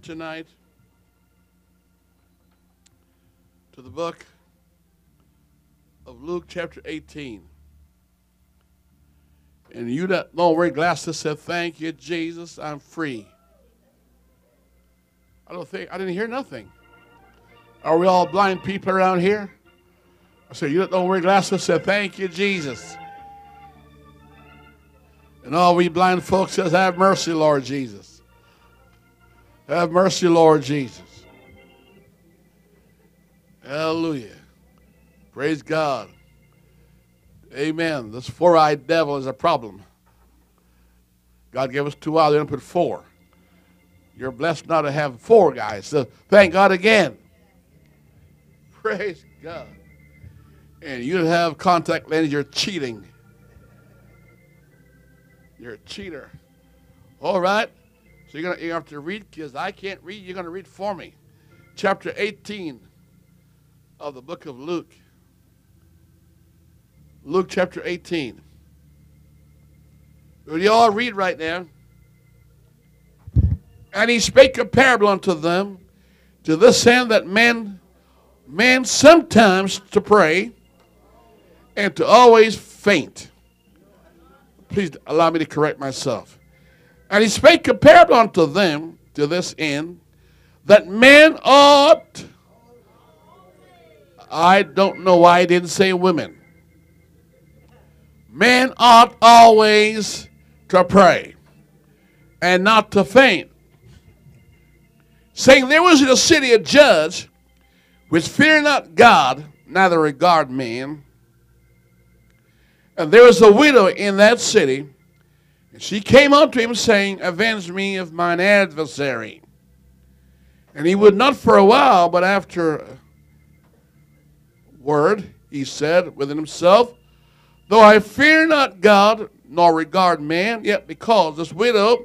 tonight to the book of Luke, chapter 18. And you that don't wear glasses said, Thank you, Jesus, I'm free. I don't think, I didn't hear nothing. Are we all blind people around here? I said, You that don't wear glasses said, Thank you, Jesus. And all we blind folks says, Have mercy, Lord Jesus. Have mercy, Lord Jesus. Hallelujah. Praise God. Amen. This four eyed devil is a problem. God gave us two eyes, then put four. You're blessed not to have four guys. So thank God again. Praise God. And you have contact lenses, you're cheating. You're a cheater. All right. So you're going to have to read because I can't read. You're to read for me. Chapter 18 of the book of Luke. Luke chapter 18. Will you all read right now? And he spake a parable unto them to this end that men, men sometimes to pray and to always faint. Please allow me to correct myself. And he spake a parable unto them to this end that men ought. I don't know why he didn't say women. Men ought always to pray and not to faint. Saying, There was in a city a judge which feared not God, neither regard men. And there was a widow in that city and she came unto him, saying, Avenge me of mine adversary. And he would not for a while, but after word, he said within himself, Though I fear not God, nor regard man, yet because this widow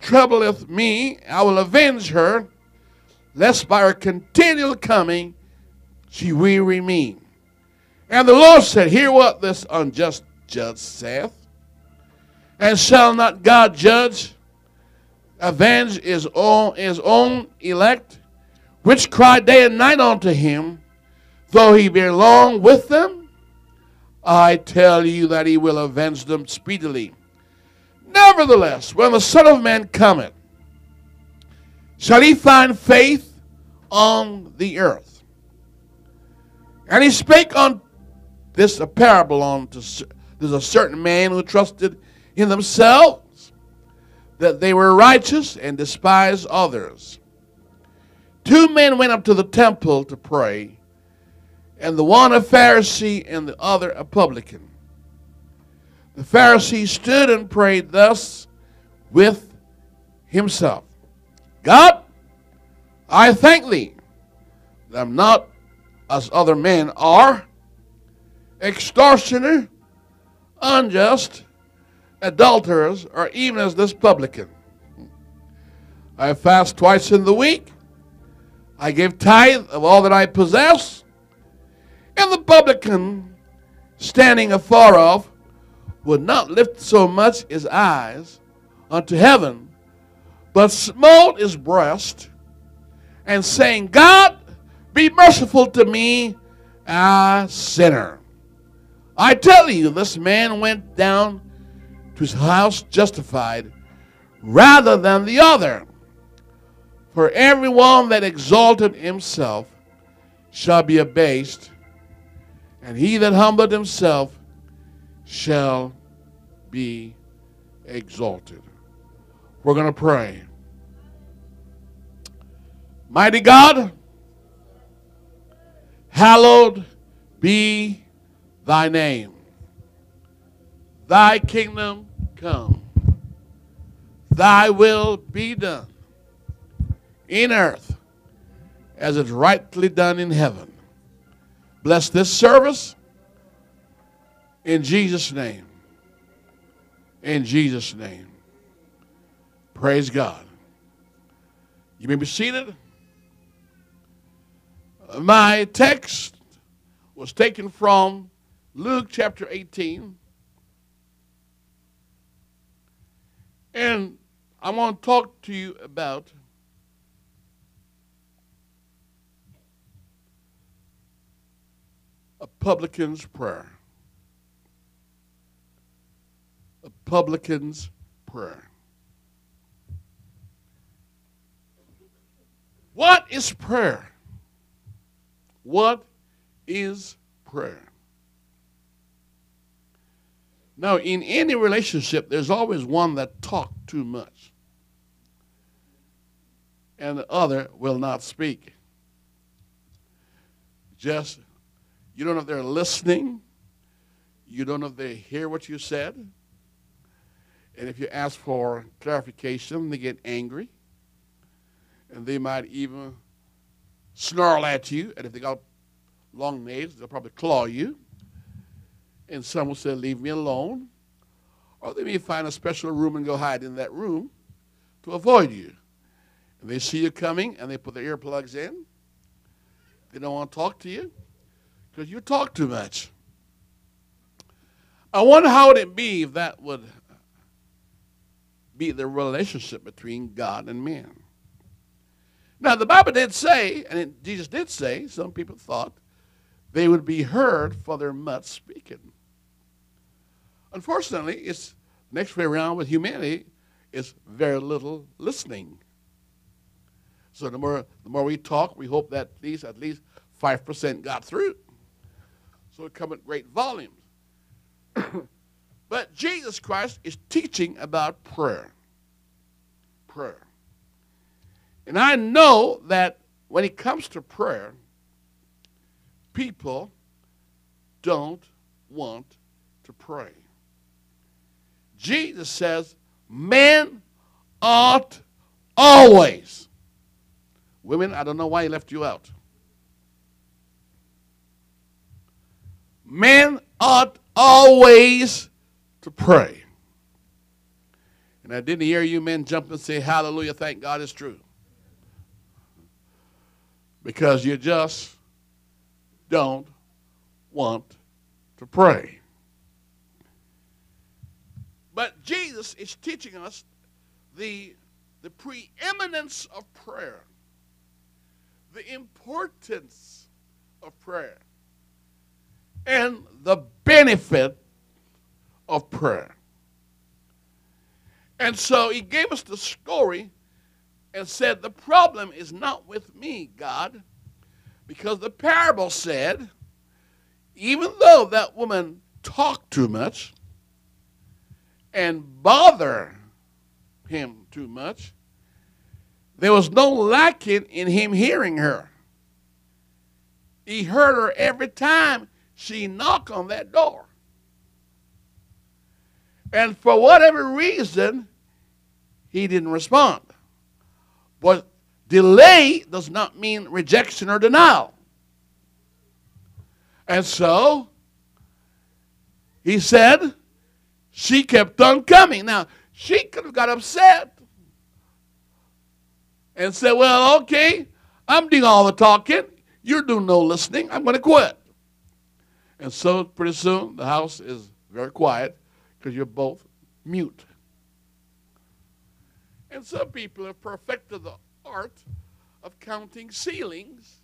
troubleth me, I will avenge her, lest by her continual coming she weary me. And the Lord said, Hear what this unjust judge saith. And shall not God judge, avenge his own, his own elect, which cry day and night unto him, though he be long with them? I tell you that he will avenge them speedily. Nevertheless, when the Son of Man cometh, shall he find faith on the earth? And he spake on this a parable unto there's a certain man who trusted in themselves that they were righteous and despised others. Two men went up to the temple to pray, and the one a Pharisee and the other a publican. The Pharisee stood and prayed thus with himself God, I thank thee that I'm not as other men are, extortioner, unjust, adulterers, or even as this publican. I fast twice in the week. I give tithe of all that I possess. And the publican, standing afar off, would not lift so much his eyes unto heaven, but smote his breast, and saying, God, be merciful to me, a sinner. I tell you, this man went down to his house justified rather than the other. For everyone that exalted himself shall be abased, and he that humbled himself shall be exalted. We're going to pray. Mighty God, hallowed be thy name. Thy kingdom come. Thy will be done in earth as it's rightly done in heaven. Bless this service in Jesus' name. In Jesus' name. Praise God. You may be seated. My text was taken from Luke chapter 18 And I want to talk to you about a publican's prayer. A publican's prayer. What is prayer? What is prayer? Now, in any relationship, there's always one that talks too much, and the other will not speak. Just, you don't know if they're listening, you don't know if they hear what you said, and if you ask for clarification, they get angry, and they might even snarl at you, and if they got long nails, they'll probably claw you and some will say, Leave me alone. Or they may find a special room and go hide in that room to avoid you. And they see you coming and they put their earplugs in. They don't want to talk to you because you talk too much. I wonder how would it be if that would be the relationship between God and man. Now, the Bible did say, and Jesus did say, some people thought, they would be heard for their much speaking. Unfortunately, it's next way around with humanity is very little listening. So the more the more we talk, we hope that at least at least five percent got through. So it come at great volumes. but Jesus Christ is teaching about prayer. Prayer. And I know that when it comes to prayer, people don't want to pray. Jesus says, men ought always. Women, I don't know why he left you out. Men ought always to pray. And I didn't hear you men jump and say, Hallelujah, thank God it's true. Because you just don't want to pray. But Jesus is teaching us the, the preeminence of prayer, the importance of prayer, and the benefit of prayer. And so he gave us the story and said, The problem is not with me, God, because the parable said, even though that woman talked too much, and bother him too much. There was no lacking in him hearing her. He heard her every time she knocked on that door. And for whatever reason, he didn't respond. But delay does not mean rejection or denial. And so, he said, she kept on coming. Now, she could have got upset and said, Well, okay, I'm doing all the talking. You're doing no listening. I'm going to quit. And so, pretty soon, the house is very quiet because you're both mute. And some people have perfected the art of counting ceilings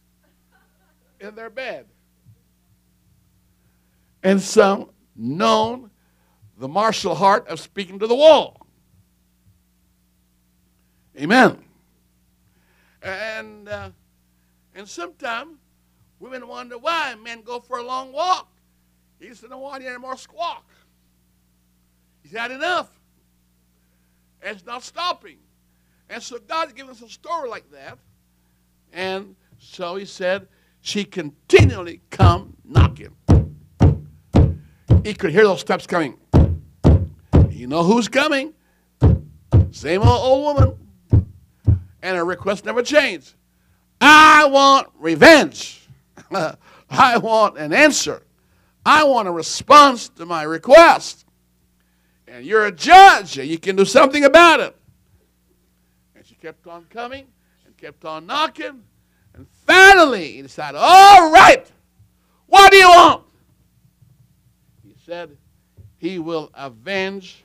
in their bed. And some known the martial art of speaking to the wall. Amen. And uh, and sometimes women wonder why men go for a long walk. He "Don't want any more squawk." He's had enough. And it's not stopping. And so God's given us a story like that. And so he said, she continually come knocking. He could hear those steps coming. You know who's coming? Same old, old woman. And her request never changed. I want revenge. I want an answer. I want a response to my request. And you're a judge, and you can do something about it. And she kept on coming and kept on knocking. And finally, he decided, All right, what do you want? He said, He will avenge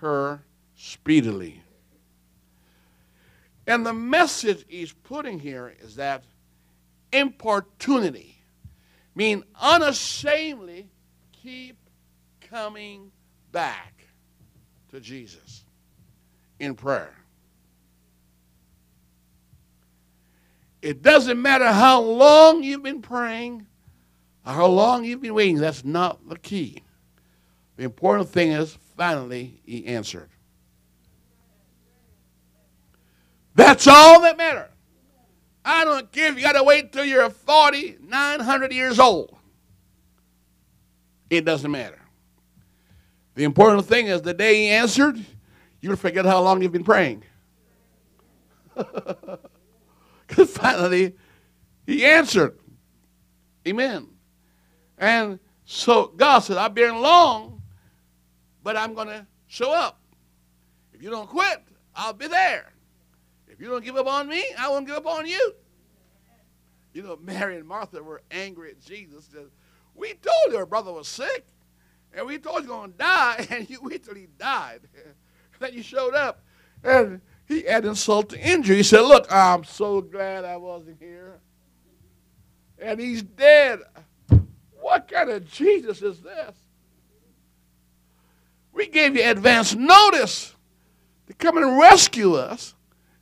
her speedily. And the message he's putting here is that importunity, mean unashamedly keep coming back to Jesus in prayer. It doesn't matter how long you've been praying or how long you've been waiting. That's not the key. The important thing is finally he answered. That's all that matters. I don't care if you got to wait till you're 40, 900 years old. It doesn't matter. The important thing is the day he answered, you'll forget how long you've been praying. Because finally, he answered. Amen. And so God said, I've been long, but I'm going to show up. If you don't quit, I'll be there. If you don't give up on me, I won't give up on you. You know, Mary and Martha were angry at Jesus. We told you our brother was sick, and we told you going to die, and you wait till he died. then you showed up, and he had insult to injury. He said, Look, I'm so glad I wasn't here. And he's dead. What kind of Jesus is this? We gave you advance notice to come and rescue us.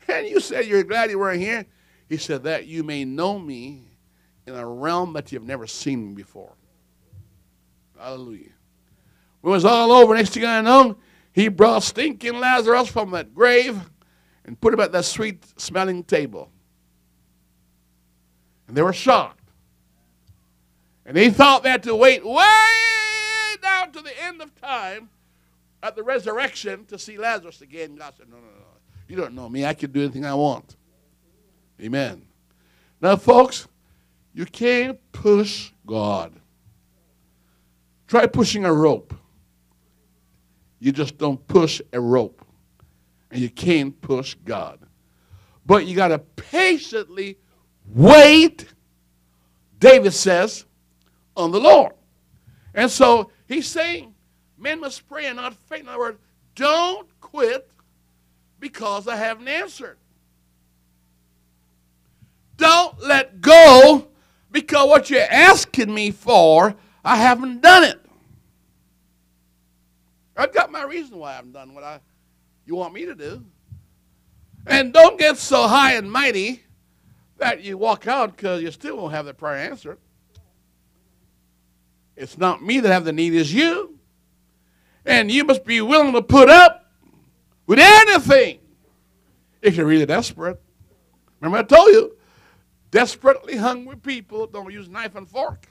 And you said you're glad you weren't here. He said, That you may know me in a realm that you've never seen before. Hallelujah. When it was all over, next thing I know, he brought stinking Lazarus from that grave and put him at that sweet smelling table. And they were shocked. And they thought they had to wait way down to the end of time at the resurrection to see Lazarus again. God said, No, no, no. You don't know me. I can do anything I want. Amen. Now, folks, you can't push God. Try pushing a rope. You just don't push a rope. And you can't push God. But you got to patiently wait, David says, on the Lord. And so he's saying men must pray and not faint. In other words, don't quit because I haven't answered. Don't let go because what you're asking me for, I haven't done it. I've got my reason why I haven't done what I you want me to do. And don't get so high and mighty that you walk out because you still won't have the prayer answered. It's not me that have the need, it's you. And you must be willing to put up with anything if you're really desperate. Remember I told you, desperately hungry people don't use knife and fork.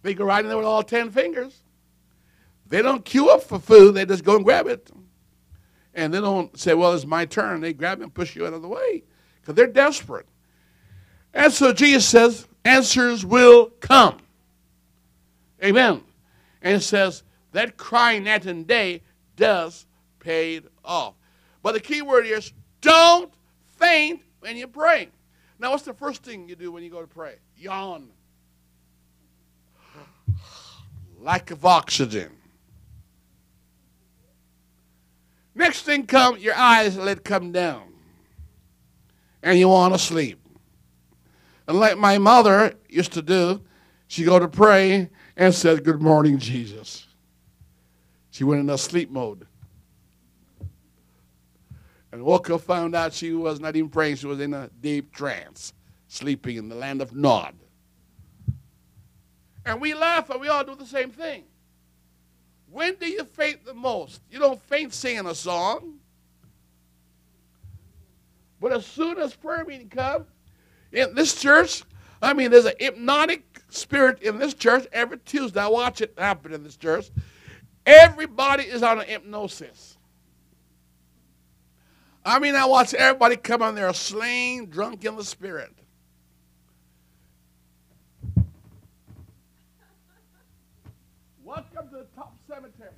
They go right in there with all ten fingers. They don't queue up for food, they just go and grab it. And they don't say, well, it's my turn. They grab and push you out of the way because they're desperate. And so Jesus says, answers will come. Amen. And it says, that crying night and day does paid off. But the key word is don't faint when you pray. Now, what's the first thing you do when you go to pray? Yawn. Lack of oxygen. Next thing come, your eyes let come down. And you want to sleep. And like my mother used to do, she go to pray and said, Good morning, Jesus. She went in a sleep mode. And up, found out she was not even praying, she was in a deep trance, sleeping in the land of Nod. And we laugh and we all do the same thing. When do you faint the most? You don't faint singing a song. But as soon as prayer meeting comes, in this church, I mean, there's a hypnotic spirit in this church every Tuesday. I watch it happen in this church. Everybody is on an hypnosis. I mean, I watch everybody come on there slain, drunk in the spirit. Welcome to the top cemetery.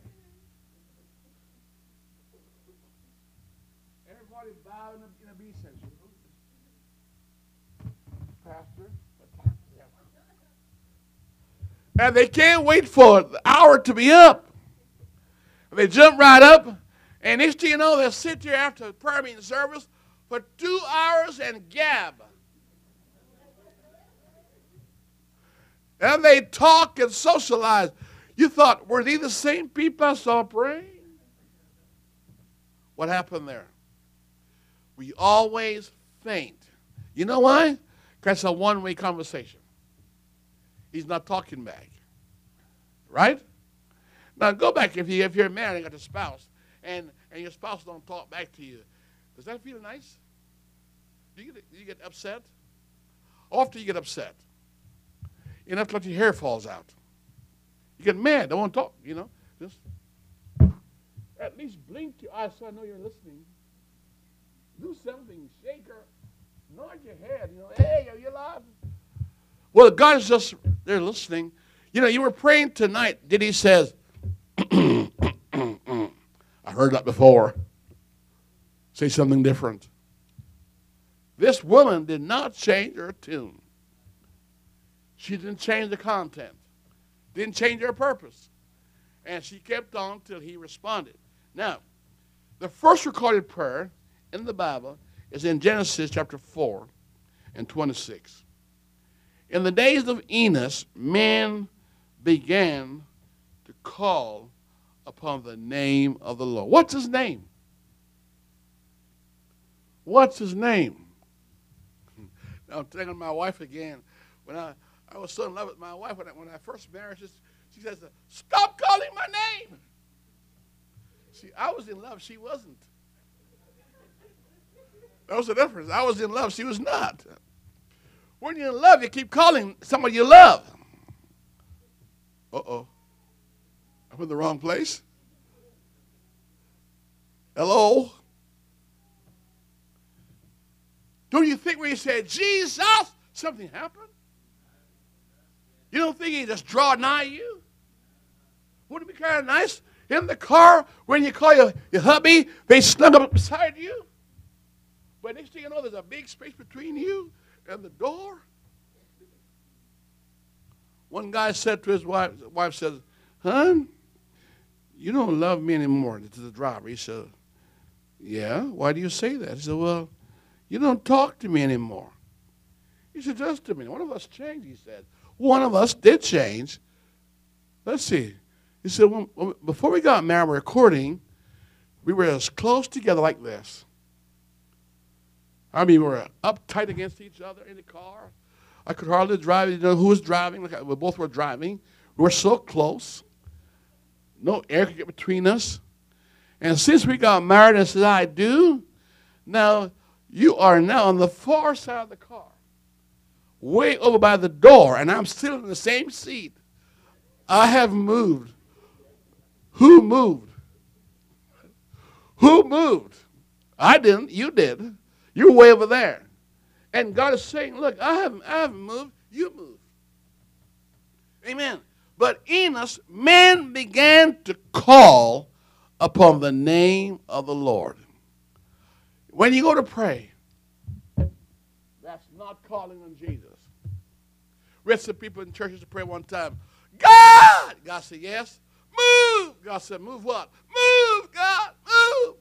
Everybody bow in section. Pastor. And they can't wait for the hour to be up. They jump right up and next thing you know, they'll sit there after the prayer meeting service for two hours and gab. And they talk and socialize. You thought, were they the same people I saw praying? What happened there? We always faint. You know why? Because it's a one way conversation. He's not talking back. Right? Now go back if you if you're married and got a spouse and, and your spouse don't talk back to you. Does that feel nice? Do you get, do you get upset? Often you get upset. Enough let your hair falls out. You get mad, don't want to talk, you know. Just at least blink your eyes so I know you're listening. Do something, shake her, nod your head, you know, hey, are you alive? Well, God is just there listening. You know, you were praying tonight. Did he says, heard that before. Say something different. This woman did not change her tune. She didn't change the content, didn't change her purpose. And she kept on till he responded. Now, the first recorded prayer in the Bible is in Genesis chapter 4 and 26. In the days of Enos, men began to call upon the name of the Lord. What's his name? What's his name? Now, I'm telling my wife again. When I, I was so in love with my wife when I, when I first married, she, she says, Stop calling my name. See, I was in love, she wasn't. That was the difference. I was in love, she was not. When you're in love, you keep calling somebody you love. Uh oh. I'm in the wrong place. Hello? Don't you think when you said Jesus, something happened? You don't think he just draw nigh you? Wouldn't it be kind of nice in the car when you call your, your hubby, they snuggle up beside you? But next thing you know, there's a big space between you and the door. One guy said to his wife, wife says, Hun, you don't love me anymore to the driver. He said, Yeah, why do you say that? He said, Well, you don't talk to me anymore. He said, Just a minute. One of us changed, he said. One of us did change. Let's see. He said, well, Before we got married, recording, we were as close together like this. I mean, we were uptight against each other in the car. I could hardly drive. You know who was driving? We both were driving. We were so close. No air could get between us. And since we got married and said, I do, now you are now on the far side of the car, way over by the door, and I'm still in the same seat. I have moved. Who moved? Who moved? I didn't. You did. You're way over there. And God is saying, Look, I haven't, I haven't moved. You moved. Amen. But Enos, men began to call upon the name of the Lord. When you go to pray, that's not calling on Jesus. We had some people in churches to pray one time. God! God said, Yes. Move! God said, Move what? Move, God! Move!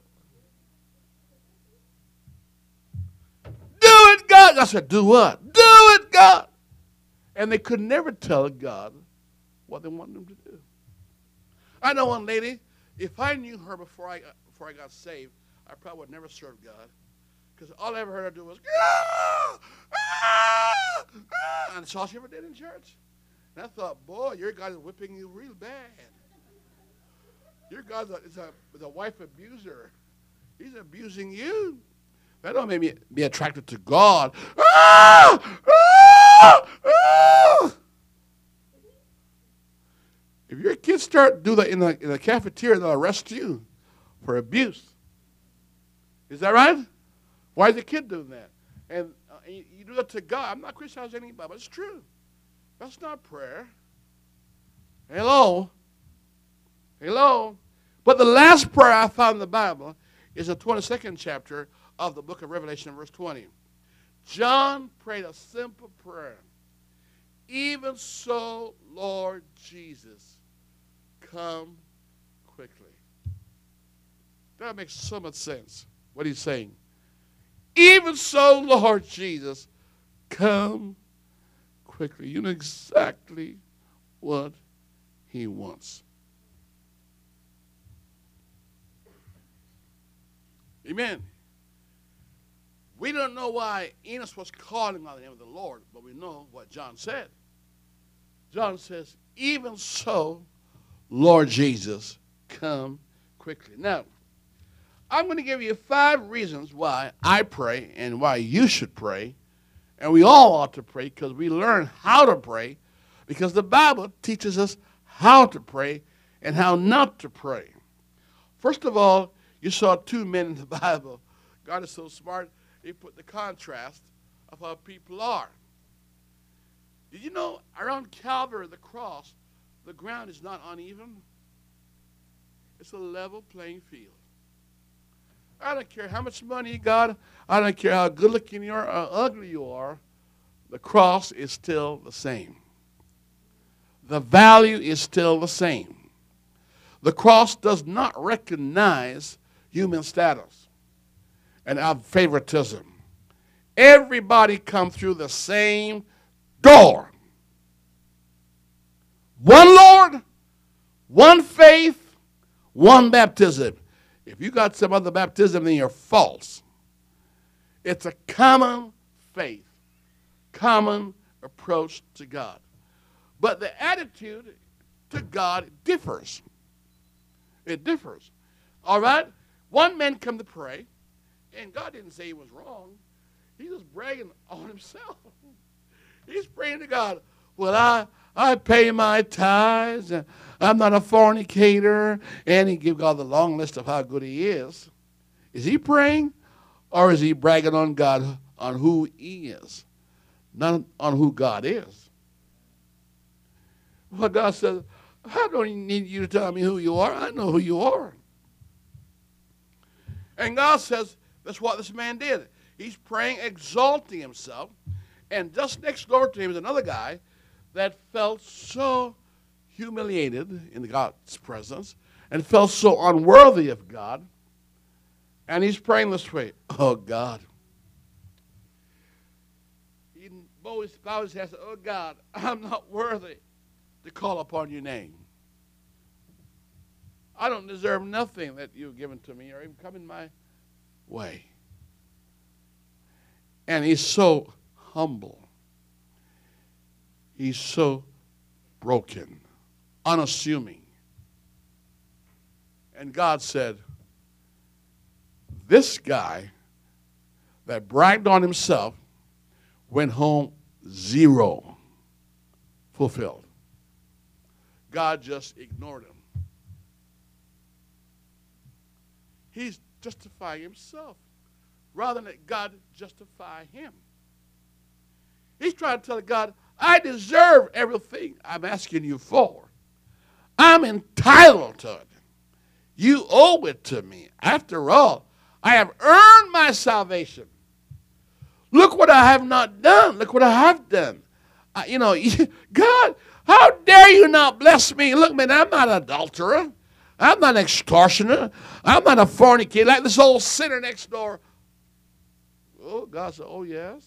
Do it, God! God said, Do what? Do it, God! And they could never tell God what they want them to do. I know one lady, if I knew her before I before I got saved, I probably would never serve God. Because all I ever heard her do was, ah, ah, ah, and that's all she ever did in church. And I thought, boy, your God is whipping you real bad. Your God is a, is a wife abuser. He's abusing you. That don't make me be attracted to God. Ah! Ah! Ah! If your kids start do that in the, in the cafeteria, they'll arrest you for abuse. Is that right? Why is the kid doing that? And uh, you, you, do that to God. I'm not criticizing anybody, but it's true. That's not prayer. Hello? Hello? But the last prayer I found in the Bible is the 22nd chapter of the book of Revelation, verse 20. John prayed a simple prayer. Even so, Lord Jesus, come quickly. That makes so much sense, what he's saying. Even so, Lord Jesus, come quickly. You know exactly what he wants. Amen. We don't know why Enos was calling on the name of the Lord, but we know what John said. John says, Even so, Lord Jesus, come quickly. Now, I'm going to give you five reasons why I pray and why you should pray. And we all ought to pray because we learn how to pray because the Bible teaches us how to pray and how not to pray. First of all, you saw two men in the Bible. God is so smart, he put the contrast of how people are. Did you know around Calvary, the cross, the ground is not uneven? It's a level playing field. I don't care how much money you got. I don't care how good looking you are or ugly you are. The cross is still the same. The value is still the same. The cross does not recognize human status and our favoritism. Everybody come through the same door. One Lord, one faith, one baptism. If you got some other baptism, then you're false. It's a common faith, common approach to God. But the attitude to God differs. It differs. All right? One man come to pray, and God didn't say he was wrong. He was bragging on himself. He's praying to God. Well, I, I pay my tithes. I'm not a fornicator. And he give God the long list of how good he is. Is he praying? Or is he bragging on God on who he is? Not on who God is. Well, God says, I don't need you to tell me who you are. I know who you are. And God says, that's what this man did. He's praying, exalting himself. And just next door to him is another guy that felt so humiliated in God's presence and felt so unworthy of God. And he's praying this way Oh, God. He bows his head Oh, God, I'm not worthy to call upon your name. I don't deserve nothing that you've given to me or even come in my way. And he's so humble. He's so broken, unassuming. And God said, This guy that bragged on himself went home zero fulfilled. God just ignored him. He's justifying himself rather than let God justify him. He's trying to tell God, I deserve everything I'm asking you for. I'm entitled to it. You owe it to me. After all, I have earned my salvation. Look what I have not done. Look what I have done. I, you know, God, how dare you not bless me? Look, man, I'm not an adulterer. I'm not an extortioner. I'm not a fornicator like this old sinner next door. Oh, God said, Oh, yes.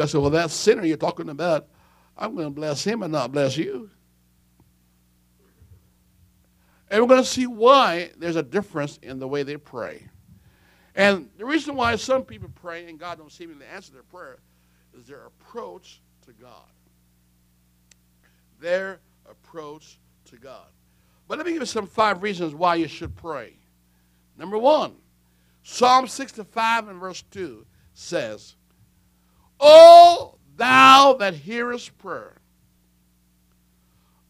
God said, Well, that sinner you're talking about, I'm going to bless him and not bless you. And we're going to see why there's a difference in the way they pray. And the reason why some people pray and God don't seem to answer their prayer is their approach to God. Their approach to God. But let me give you some five reasons why you should pray. Number one, Psalm 65 and verse 2 says, O thou that hearest prayer,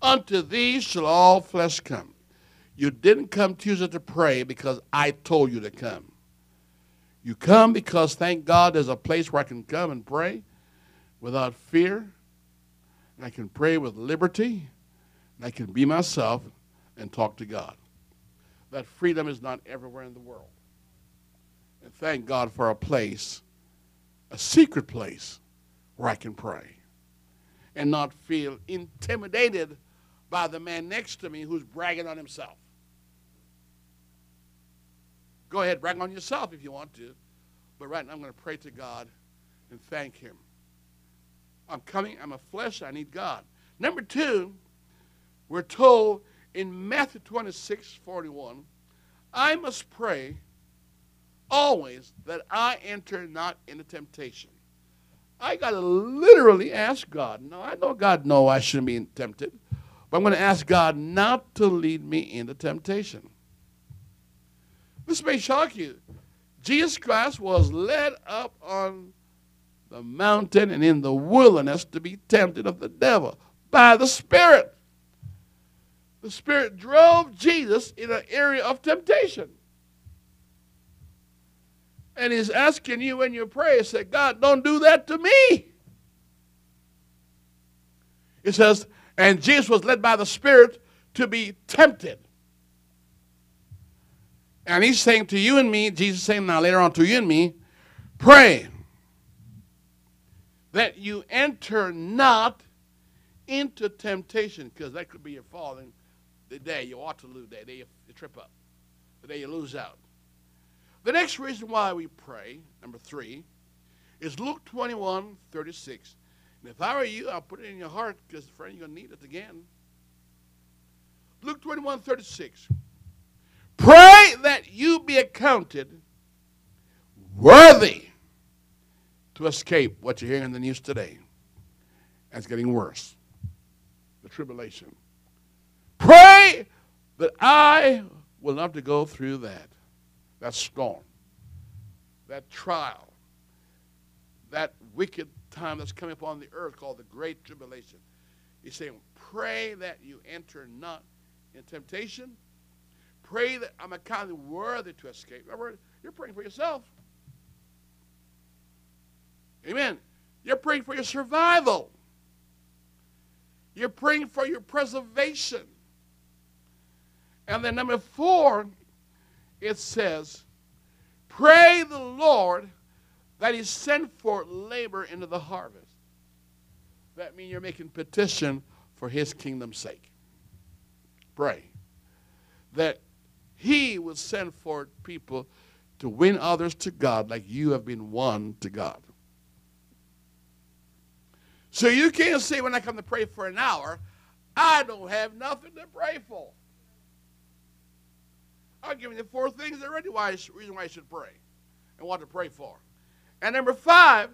unto thee shall all flesh come. You didn't come Tuesday to pray because I told you to come. You come because, thank God, there's a place where I can come and pray without fear. I can pray with liberty. I can be myself and talk to God. That freedom is not everywhere in the world. And thank God for a place, a secret place, where I can pray and not feel intimidated by the man next to me who's bragging on himself. Go ahead, brag on yourself if you want to. But right now, I'm going to pray to God and thank Him. I'm coming, I'm a flesh, I need God. Number two, we're told in Matthew 26 41, I must pray always that I enter not into temptation. I got to literally ask God. Now, I know God know I shouldn't be tempted, but I'm going to ask God not to lead me into temptation. This may shock you. Jesus Christ was led up on the mountain and in the wilderness to be tempted of the devil by the Spirit. The Spirit drove Jesus in an area of temptation. And He's asking you in your pray, say, God, don't do that to me. It says, and Jesus was led by the Spirit to be tempted. And he's saying to you and me, Jesus saying now later on to you and me, pray that you enter not into temptation, because that could be your falling the day you ought to lose, the day you trip up, the day you lose out. The next reason why we pray, number three, is Luke 21, 36. And if I were you, I'll put it in your heart because, friend, you're going to need it again. Luke 21, 36. Pray that you be accounted worthy to escape what you're hearing in the news today. It's getting worse. The tribulation. Pray that I will not have to go through that. That storm. That trial. That wicked time that's coming upon the earth called the Great Tribulation. He's saying, Pray that you enter not in temptation. Pray that I'm accounted worthy to escape. Remember, you're praying for yourself. Amen. You're praying for your survival. You're praying for your preservation. And then number four, it says, Pray the Lord that He send forth labor into the harvest. That means you're making petition for His kingdom's sake. Pray that He will send forth people to win others to God like you have been won to God. So you can't say when I come to pray for an hour, I don't have nothing to pray for. I've given you four things already why reason why you should pray and what to pray for. And number five,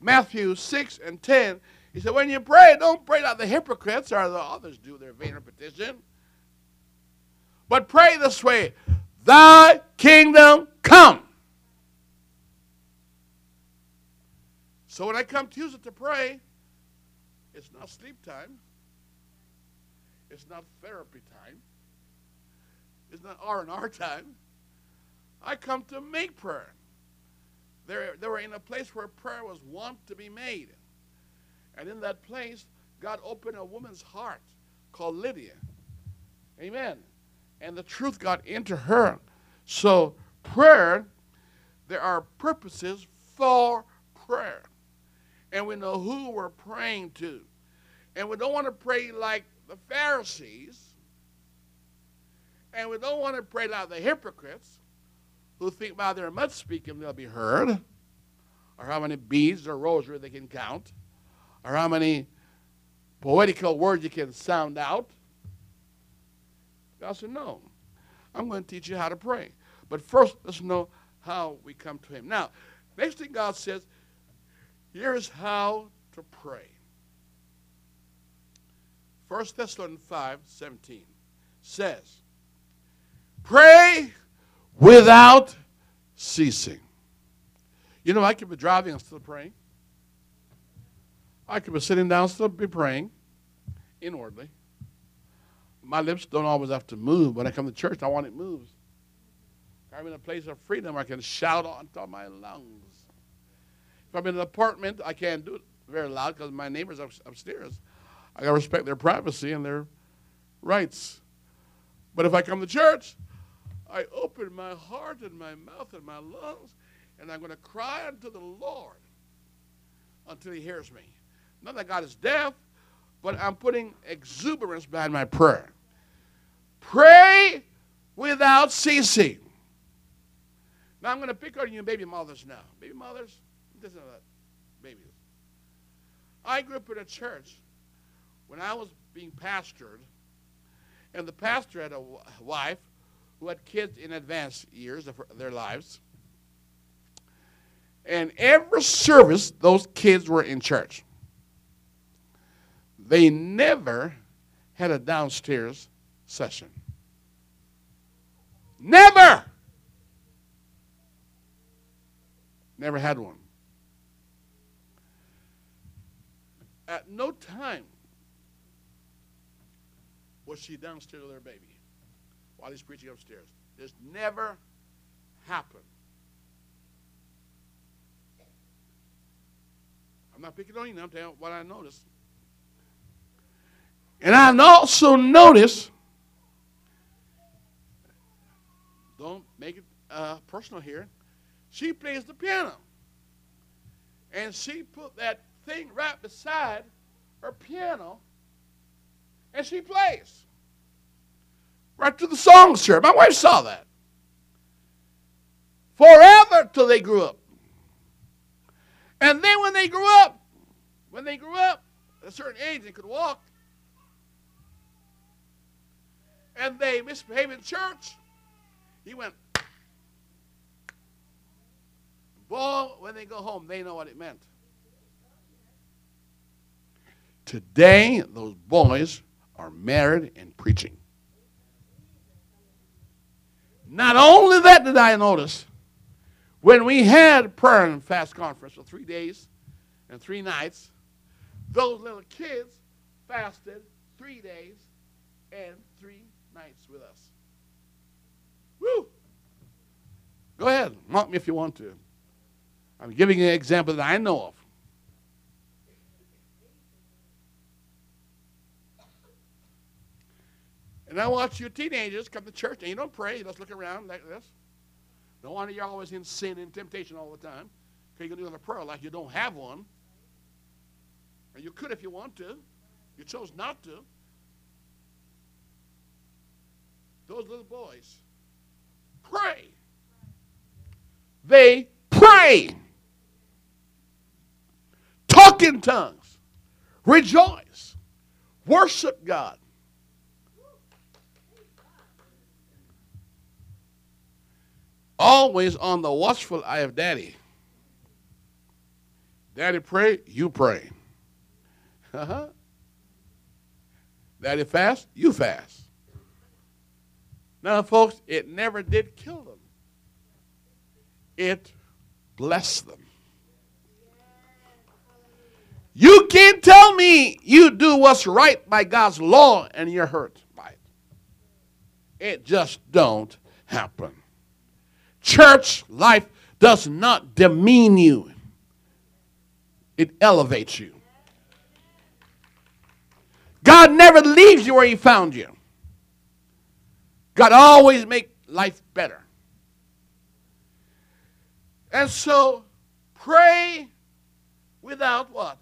Matthew 6 and 10, he said, when you pray, don't pray like the hypocrites or the others do their vain repetition. But pray this way, thy kingdom come. So when I come Tuesday to pray, it's not sleep time. It's not therapy time. It's not R&R time. I come to make prayer. They, they were in a place where prayer was wont to be made. And in that place, God opened a woman's heart called Lydia. Amen. And the truth got into her. So, prayer, there are purposes for prayer and we know who we're praying to. And we don't want to pray like the Pharisees, and we don't want to pray like the hypocrites who think by their mud speaking they'll be heard, or how many beads or rosary they can count, or how many poetical words you can sound out. God said, No, I'm going to teach you how to pray. But first, let's know how we come to Him. Now, next thing God says, Here's how to pray. 1 Thessalonians 5 17 says, Pray without ceasing. You know, I could be driving and still praying. I could be sitting down and still be praying inwardly. My lips don't always have to move. When I come to church, I want it moves. I'm in a place of freedom. I can shout of my lungs. If I'm in an apartment, I can't do it very loud because my neighbors are upstairs. I gotta respect their privacy and their rights. But if I come to church, I open my heart and my mouth and my lungs, and I'm going to cry unto the Lord until He hears me. Not that God is deaf, but I'm putting exuberance behind my prayer. Pray without ceasing. Now I'm going to pick on you baby mothers now. Baby mothers, this is babies. I grew up in a church when I was being pastored, and the pastor had a wife who had kids in advanced years of their lives. And every service, those kids were in church. They never had a downstairs session. Never! Never had one. At no time was she downstairs with her baby while he's preaching upstairs. This never happened. I'm not picking on you I'm telling what I noticed. And I also noticed, don't make it uh, personal here, she plays the piano. And she put that thing right beside her piano and she plays. Right to the songs here. My wife saw that. Forever till they grew up. And then when they grew up, when they grew up, at a certain age, they could walk. And they misbehaved in church. He went, Boy, when they go home, they know what it meant. Today, those boys are married and preaching. Not only that did I notice, when we had prayer and fast conference for three days and three nights, those little kids fasted three days and three nights with us. Woo! Go ahead, mock me if you want to. I'm giving you an example that I know of. And I watch your teenagers come to church and you don't pray, you just look around like this. No wonder you're always in sin and temptation all the time. Because you're doing a prayer like you don't have one. And you could if you want to. You chose not to. Those little boys pray. They pray. Talk in tongues. Rejoice. Worship God. Always on the watchful eye of daddy. Daddy pray, you pray. Uh-huh. Daddy fast, you fast. Now, folks, it never did kill them. It blessed them. You can't tell me you do what's right by God's law and you're hurt by it. It just don't happen. Church life does not demean you. It elevates you. God never leaves you where he found you. God always make life better. And so pray without what?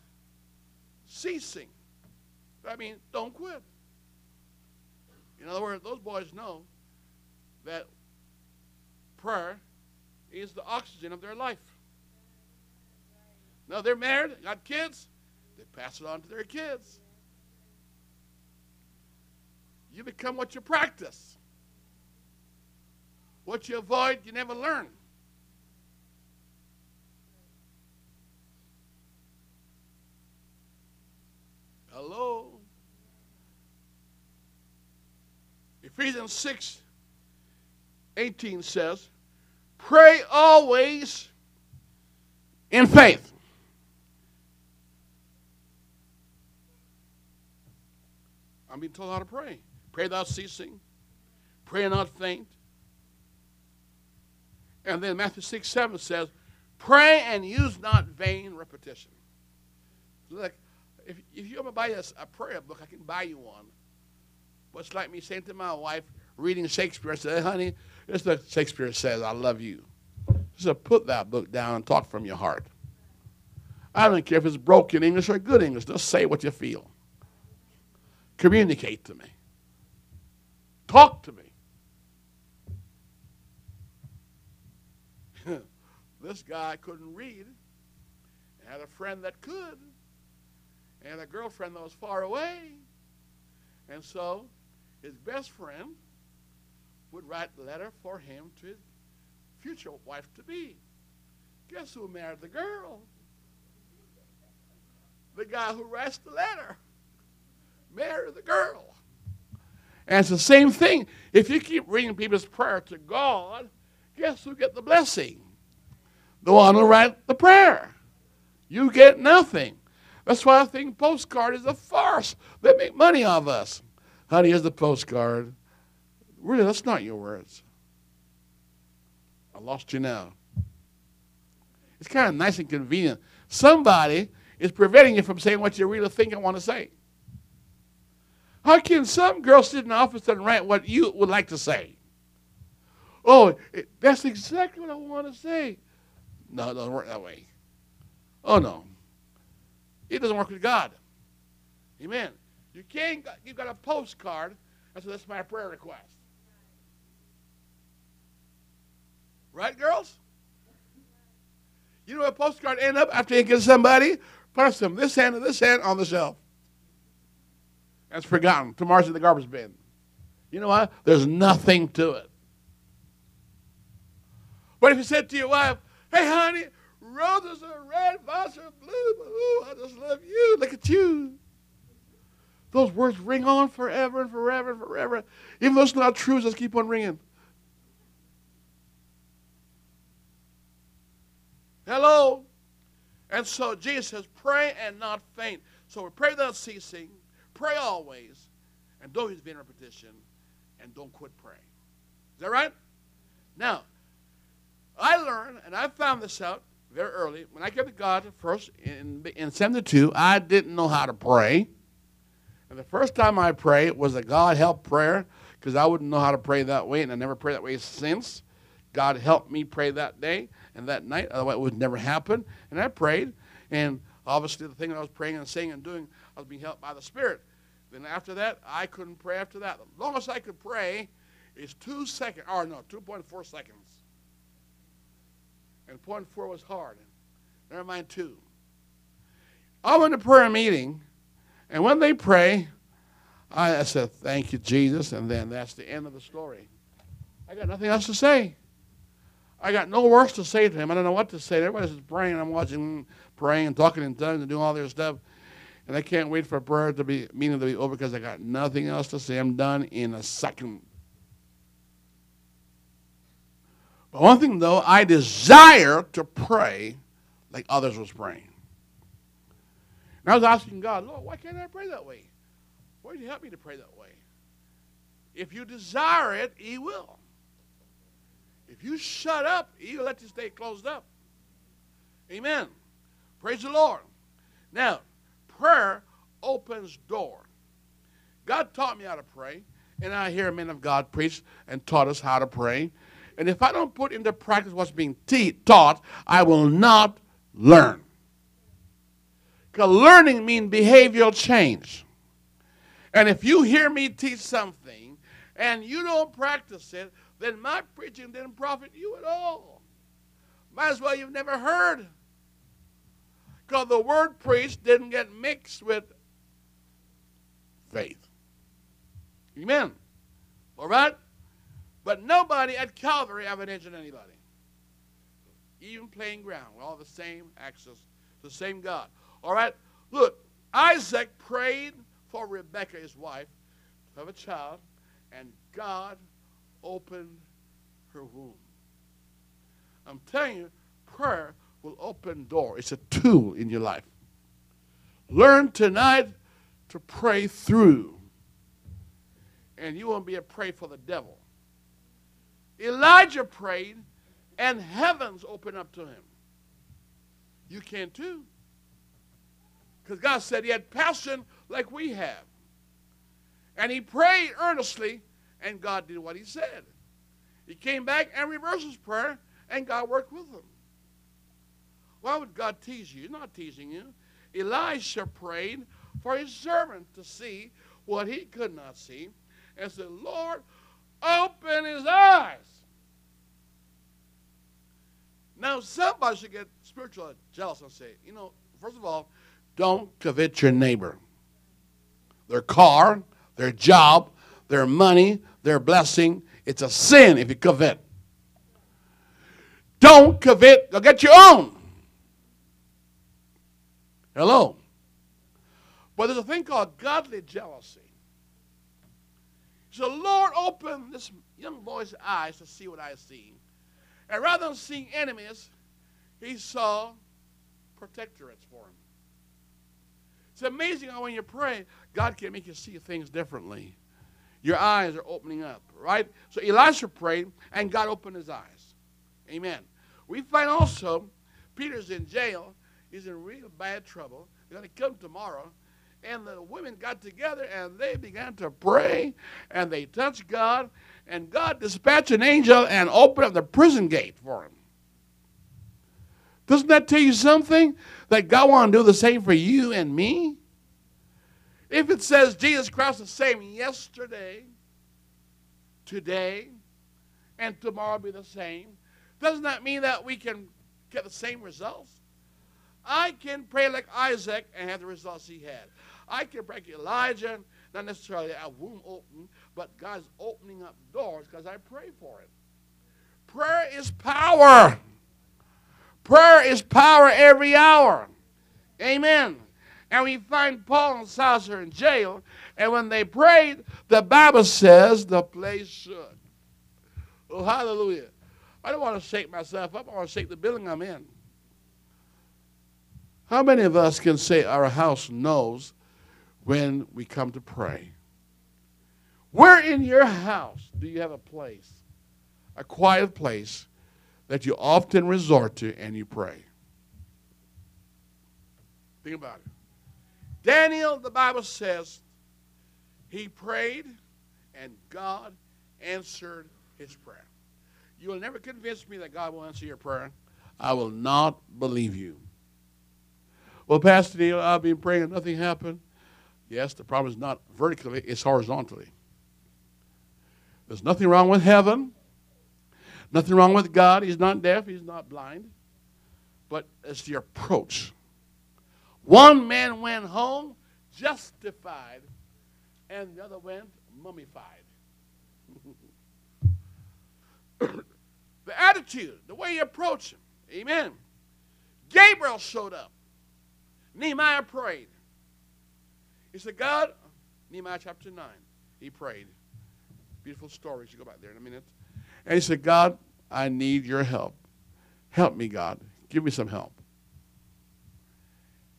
Ceasing. I mean, don't quit. In other words, those boys know that prayer is the oxygen of their life. Now they're married, got kids, they pass it on to their kids. You become what you practice. What you avoid, you never learn. Hello? Ephesians 6 18 says, Pray always in faith. I'm being told how to pray. Pray without ceasing. Pray not faint. And then Matthew 6 7 says, Pray and use not vain repetition. Look, if, if you ever buy a, a prayer book, I can buy you one. But it's like me saying to my wife, reading Shakespeare, I said, honey, is what Shakespeare says, I love you. So put that book down and talk from your heart. I don't care if it's broken English or good English. Just say what you feel. Communicate to me. Talk to me. this guy couldn't read. Had a friend that could. and a girlfriend that was far away. And so his best friend would write the letter for him to his future wife to be. Guess who married the girl? The guy who writes the letter married the girl. And it's the same thing. If you keep reading people's prayer to God, guess who get the blessing? The one who write the prayer. You get nothing. That's why I think postcard is a farce. They make money off us. Honey, here's the postcard. Really, that's not your words. I lost you now. It's kind of nice and convenient. Somebody is preventing you from saying what you really think and want to say. How can some girl sit in the office and write what you would like to say? Oh, that's exactly what I want to say. No, it doesn't work that way. Oh, no. It doesn't work with God. Amen. You can't, you've got a postcard, and so that's my prayer request. Right, girls? You know what a postcard end up after you get somebody? Put some this hand and this hand on the shelf. That's forgotten. Tomorrow's in the garbage bin. You know what? There's nothing to it. But if you said to your wife, hey, honey, roses are red, violets are blue, ooh, I just love you. Look at you. Those words ring on forever and forever and forever. Even though it's not true, just keep on ringing. Hello? And so Jesus says, pray and not faint. So we pray without ceasing, pray always, and don't use vain repetition, and don't quit praying. Is that right? Now, I learned, and I found this out very early. When I came to God first in, in 72, I didn't know how to pray. And the first time I prayed was a God help prayer because I wouldn't know how to pray that way, and I never prayed that way since. God helped me pray that day and that night, otherwise it would never happen. And I prayed, and obviously the thing I was praying and saying and doing, I was being helped by the Spirit. Then after that, I couldn't pray after that. The longest I could pray is two seconds, or no, 2.4 seconds. And point four was hard. Never mind two. I went to prayer meeting, and when they pray, I said, Thank you, Jesus, and then that's the end of the story. I got nothing else to say. I got no words to say to him. I don't know what to say. Everybody's praying. I'm watching, praying and talking in tongues and doing all their stuff. And I can't wait for prayer to be meeting to be over because I got nothing else to say. I'm done in a second. But one thing though, I desire to pray like others was praying. And I was asking God, Lord, why can't I pray that way? Why do you help me to pray that way? If you desire it, He will. If you shut up, he'll let you stay closed up. Amen. Praise the Lord. Now, prayer opens door. God taught me how to pray, and I hear men of God preach and taught us how to pray. And if I don't put into practice what's being taught, I will not learn. Because learning means behavioral change. And if you hear me teach something and you don't practice it, then my preaching didn't profit you at all. Might as well you've never heard. Because the word preached didn't get mixed with faith. Amen. All right? But nobody at Calvary ever injured anybody. Even playing ground. We're all the same access, the same God. All right? Look, Isaac prayed for Rebekah, his wife, to have a child, and God opened her womb. I'm telling you, prayer will open door. It's a tool in your life. Learn tonight to pray through. And you won't be a prey for the devil. Elijah prayed, and heavens opened up to him. You can too. Because God said he had passion like we have. And he prayed earnestly, and God did what he said. He came back and reversed his prayer, and God worked with him. Why would God tease you? He's not teasing you. Elisha prayed for his servant to see what he could not see and said, Lord, open his eyes. Now, somebody should get spiritual jealous and say, you know, first of all, Don't covet your neighbor. Their car, their job, their money, their blessing. It's a sin if you covet. Don't covet, go get your own. Hello. But there's a thing called godly jealousy. So, Lord, open this young boy's eyes to see what I see. And rather than seeing enemies, he saw protectorates for him. It's amazing how when you pray, God can make you see things differently. Your eyes are opening up, right? So Elisha prayed, and God opened his eyes. Amen. We find also Peter's in jail. He's in real bad trouble. He's going to come tomorrow. And the women got together and they began to pray and they touched God. And God dispatched an angel and opened up the prison gate for him. Doesn't that tell you something? That God wants to do the same for you and me? If it says Jesus Christ the same yesterday, today, and tomorrow be the same, doesn't that mean that we can get the same results? I can pray like Isaac and have the results he had. I can pray like Elijah, not necessarily a womb open, but God's opening up doors because I pray for it. Prayer is power. Prayer is power every hour. Amen. And we find Paul and Silas are in jail, and when they prayed, the Bible says the place shook. Oh, hallelujah. I don't want to shake myself up. I want to shake the building I'm in. How many of us can say our house knows when we come to pray? Where in your house do you have a place, a quiet place that you often resort to and you pray? Think about it. Daniel, the Bible says, he prayed and God answered his prayer. You will never convince me that God will answer your prayer. I will not believe you. Well, Pastor Neil, I've been praying and nothing happened. Yes, the problem is not vertically, it's horizontally. There's nothing wrong with heaven. Nothing wrong with God. He's not deaf, he's not blind. But it's the approach. One man went home justified, and the other went mummified. the attitude, the way you approach him. Amen. Gabriel showed up. Nehemiah prayed. He said, God, Nehemiah chapter 9, he prayed. Beautiful story. You go back there in a minute. And he said, God, I need your help. Help me, God. Give me some help.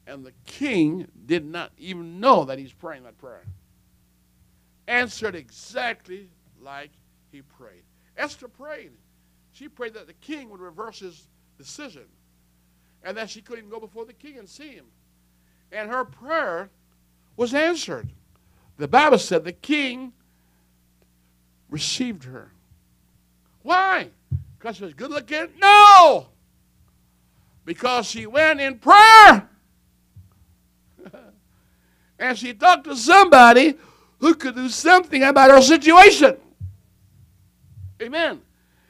And the king did not even know that he's praying that prayer. Answered exactly like he prayed. Esther prayed. She prayed that the king would reverse his decision and that she couldn't go before the king and see him. And her prayer was answered. The Bible said the king received her. Why? Because she was good looking? No! Because she went in prayer and she talked to somebody who could do something about her situation. Amen.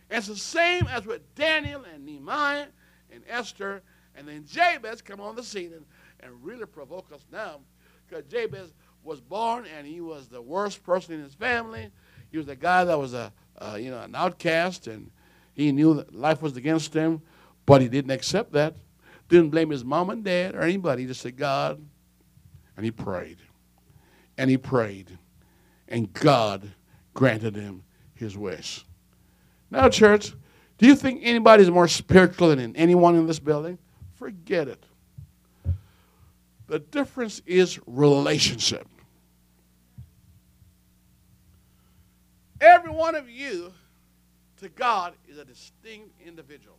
It's the same as with Daniel and Nehemiah and Esther, and then Jabez come on the scene and, and really provoke us now, because Jabez was born and he was the worst person in his family. He was the guy that was a you know an outcast, and he knew that life was against him, but he didn't accept that. Didn't blame his mom and dad or anybody. He just said, God, and he prayed. And he prayed. And God granted him his wish. Now, church, do you think anybody's more spiritual than anyone in this building? Forget it. The difference is relationship. Every one of you to God is a distinct individual.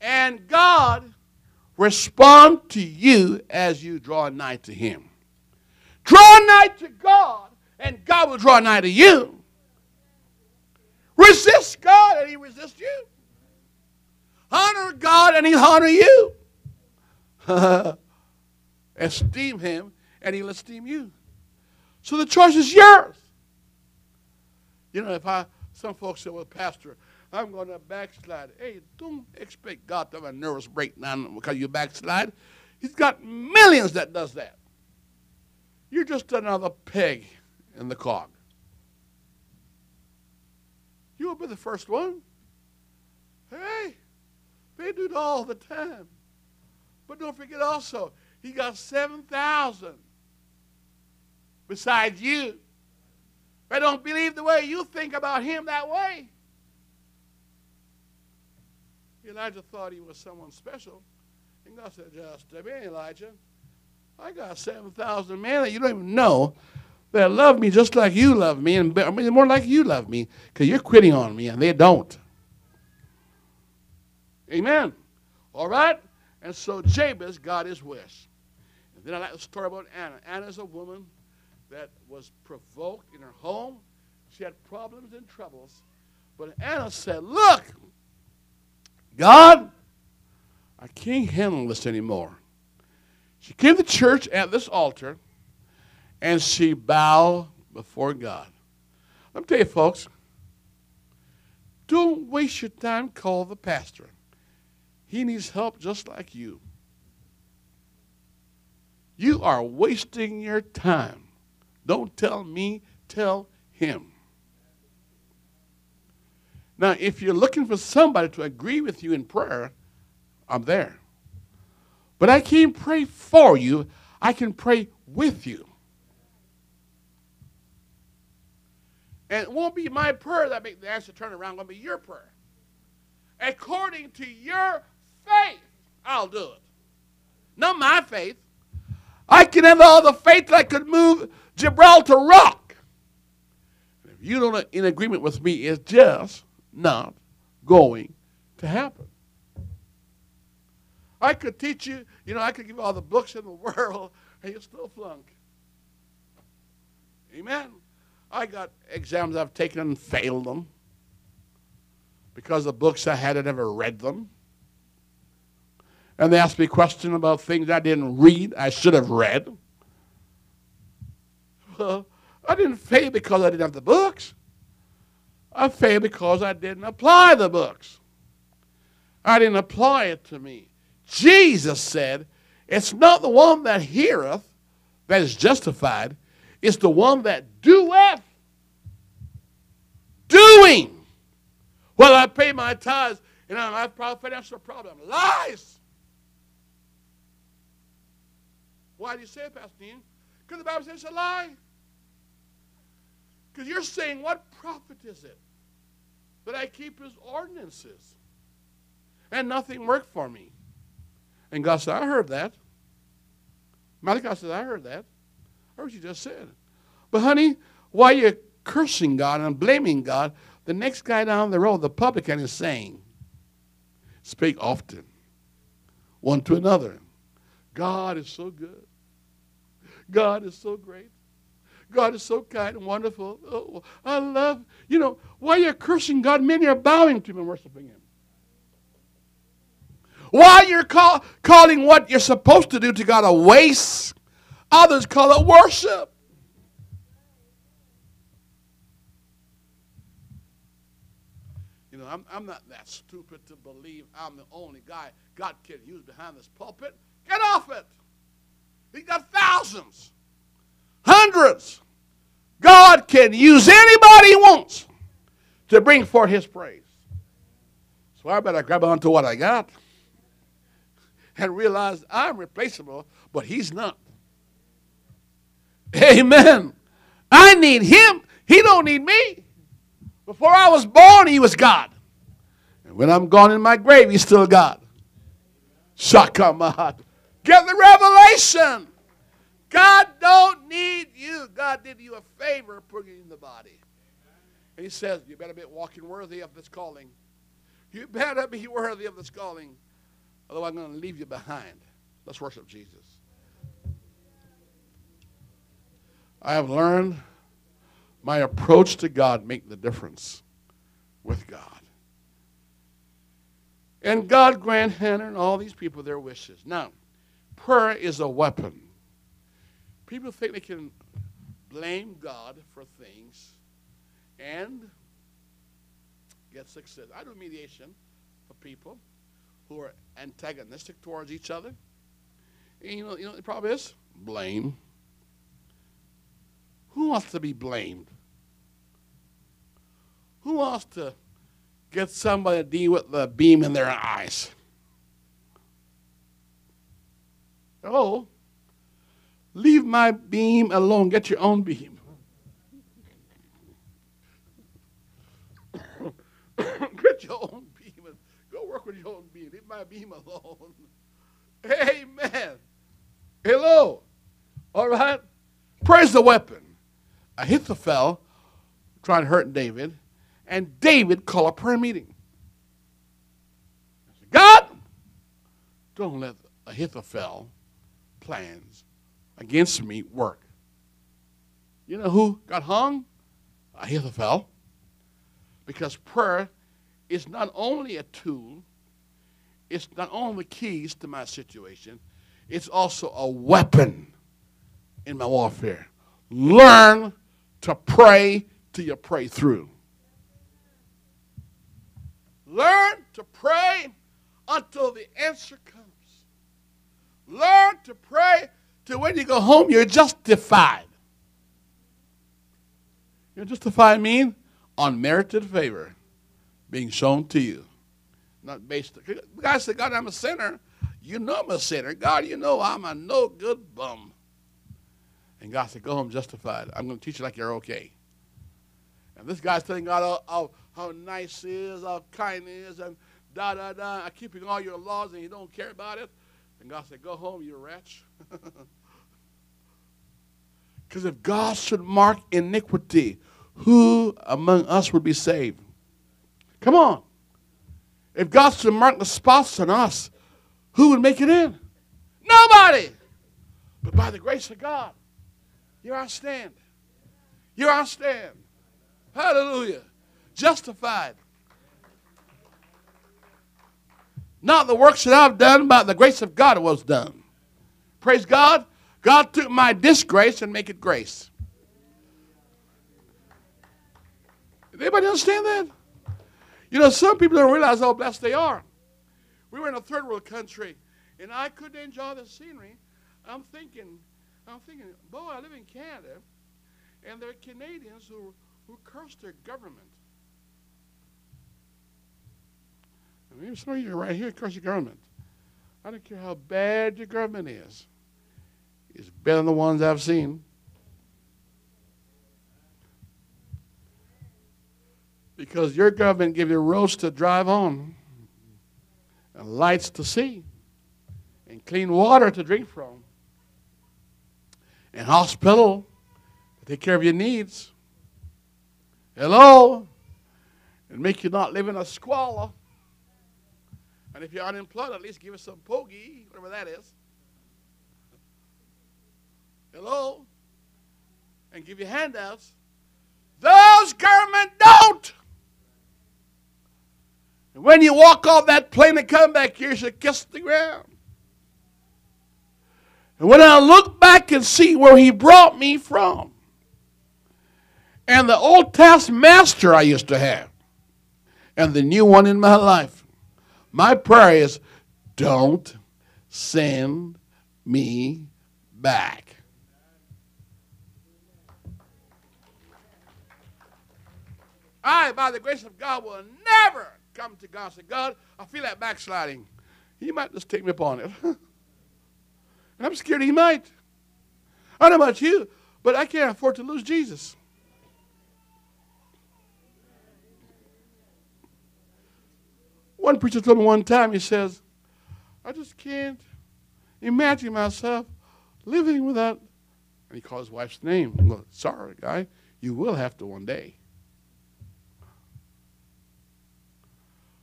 And God respond to you as you draw nigh to Him. Draw nigh to God, and God will draw nigh to you. Resist God, and He resists you. Honor God, and He'll honor you. esteem Him, and He'll esteem you. So the choice is yours. You know, if I, some folks say, well, Pastor, I'm going to backslide. Hey, don't expect God to have a nervous breakdown because you backslide. He's got millions that does that. You're just another peg in the cog. You'll be the first one. Hey, they do it all the time. But don't forget also, he got 7,000 besides you. I don't believe the way you think about him that way. Elijah thought he was someone special. And God said, Just a minute, Elijah. I got 7,000 men that you don't even know that love me just like you love me, and I mean, more like you love me, because you're quitting on me, and they don't. Amen. All right? And so Jabez got his wish. And then I like the story about Anna. Anna's a woman that was provoked in her home. She had problems and troubles. But Anna said, Look, God, I can't handle this anymore. She came to church at this altar and she bowed before God. Let me tell you, folks, don't waste your time. Call the pastor. He needs help just like you. You are wasting your time. Don't tell me, tell him. Now, if you're looking for somebody to agree with you in prayer, I'm there. But I can't pray for you, I can pray with you. And it won't be my prayer that makes the answer turn around, it'll be your prayer. According to your faith, I'll do it. Not my faith. I can have all the faith that could move Gibraltar rock. If you don't in agreement with me, it's just not going to happen. I could teach you, you know, I could give you all the books in the world, and you still flunk. Amen. I got exams I've taken and failed them because the books I had, I never read them. And they asked me questions about things I didn't read, I should have read. Well, I didn't fail because I didn't have the books. I failed because I didn't apply the books. I didn't apply it to me. Jesus said, It's not the one that heareth that is justified, it's the one that doeth. Doing. Well, I pay my tithes and I have a financial problem. Lies. Why do you say it, Pastor Dean? Because the Bible says it's a lie. Because you're saying, what profit is it that I keep his ordinances? And nothing worked for me. And God said, I heard that. Malachi said, I heard that. I heard what you just said. But honey, why you cursing God and blaming God? The next guy down the road, the publican, is saying, Speak often, one to another. God is so good. God is so great. God is so kind and wonderful. Oh, I love, you know, why you're cursing God, many are bowing to Him and worshiping Him. While you're call, calling what you're supposed to do to God a waste, others call it worship. You know, I'm, I'm not that stupid to believe I'm the only guy God can use behind this pulpit. Get off it. He got thousands, hundreds. Can use anybody he wants to bring forth his praise. So I better grab onto what I got and realize I'm replaceable, but he's not. Amen. I need him. He don't need me. Before I was born, he was God. And when I'm gone in my grave, he's still God. Shakamat. Get the revelation. God don't need you. God did you a favor putting you in the body. And he says, you better be walking worthy of this calling. You better be worthy of this calling. Otherwise, I'm going to leave you behind. Let's worship Jesus. I have learned my approach to God make the difference with God. And God grant Hannah and all these people their wishes. Now, prayer is a weapon. People think they can blame God for things and get success. I do mediation for people who are antagonistic towards each other. And you know, you know the problem is? Blame. Who wants to be blamed? Who wants to get somebody to deal with the beam in their eyes? Oh, leave my beam alone. Get your own beam. Get your own beam go work with your own beam. Leave my beam alone. Amen. Hello. All right. Praise the weapon. Ahithophel trying to hurt David, and David called a prayer meeting. God, don't let Ahithophel plans against me work. You know who got hung? Ahithophel. Because prayer is not only a tool, it's not only keys to my situation, it's also a weapon in my warfare. Learn to pray till you pray through. Learn to pray until the answer comes. Learn to pray till when you go home, you're justified. You're justified mean unmerited favor being shown to you. Not based. The guy said, God, I'm a sinner. You know I'm a sinner. God, you know I'm a no good bum. And God said, Go home justified. I'm going to teach you like you're okay. And this guy's telling God how, how, how nice he is, how kind he is, and da da da. I'm keeping all your laws and you don't care about it. And God said, Go home, you wretch. Because if God should mark iniquity, who among us would be saved? Come on. If God should mark the spots on us, who would make it in? Nobody. But by the grace of God, here I stand. Here I stand. Hallelujah. Justified. Not the works that I've done, but the grace of God was done. Praise God. God took my disgrace and make it grace. Anybody understand that? You know, some people don't realize how blessed they are. We were in a third world country, and I couldn't enjoy the scenery. I'm thinking, I'm thinking, boy, I live in Canada, and there are Canadians who, who curse their government. And maybe some of you right here curse your government. I don't care how bad your government is. It's better than the ones I've seen. Because your government gives you roads to drive on, and lights to see, and clean water to drink from, and hospital to take care of your needs. Hello? And make you not live in a squalor. And if you're unemployed, at least give us some pogey, whatever that is. Hello? And give you handouts. Those government don't. And when you walk off that plane and come back here, you should kiss the ground. And when I look back and see where he brought me from, and the Old Testament master I used to have, and the new one in my life, my prayer is don't send me back. I, by the grace of God, will never come to God and say, God, I feel that backsliding. He might just take me upon it. and I'm scared he might. I don't know about you, but I can't afford to lose Jesus. One preacher told me one time, he says, I just can't imagine myself living without, and he called his wife's name. Well, sorry, guy, you will have to one day.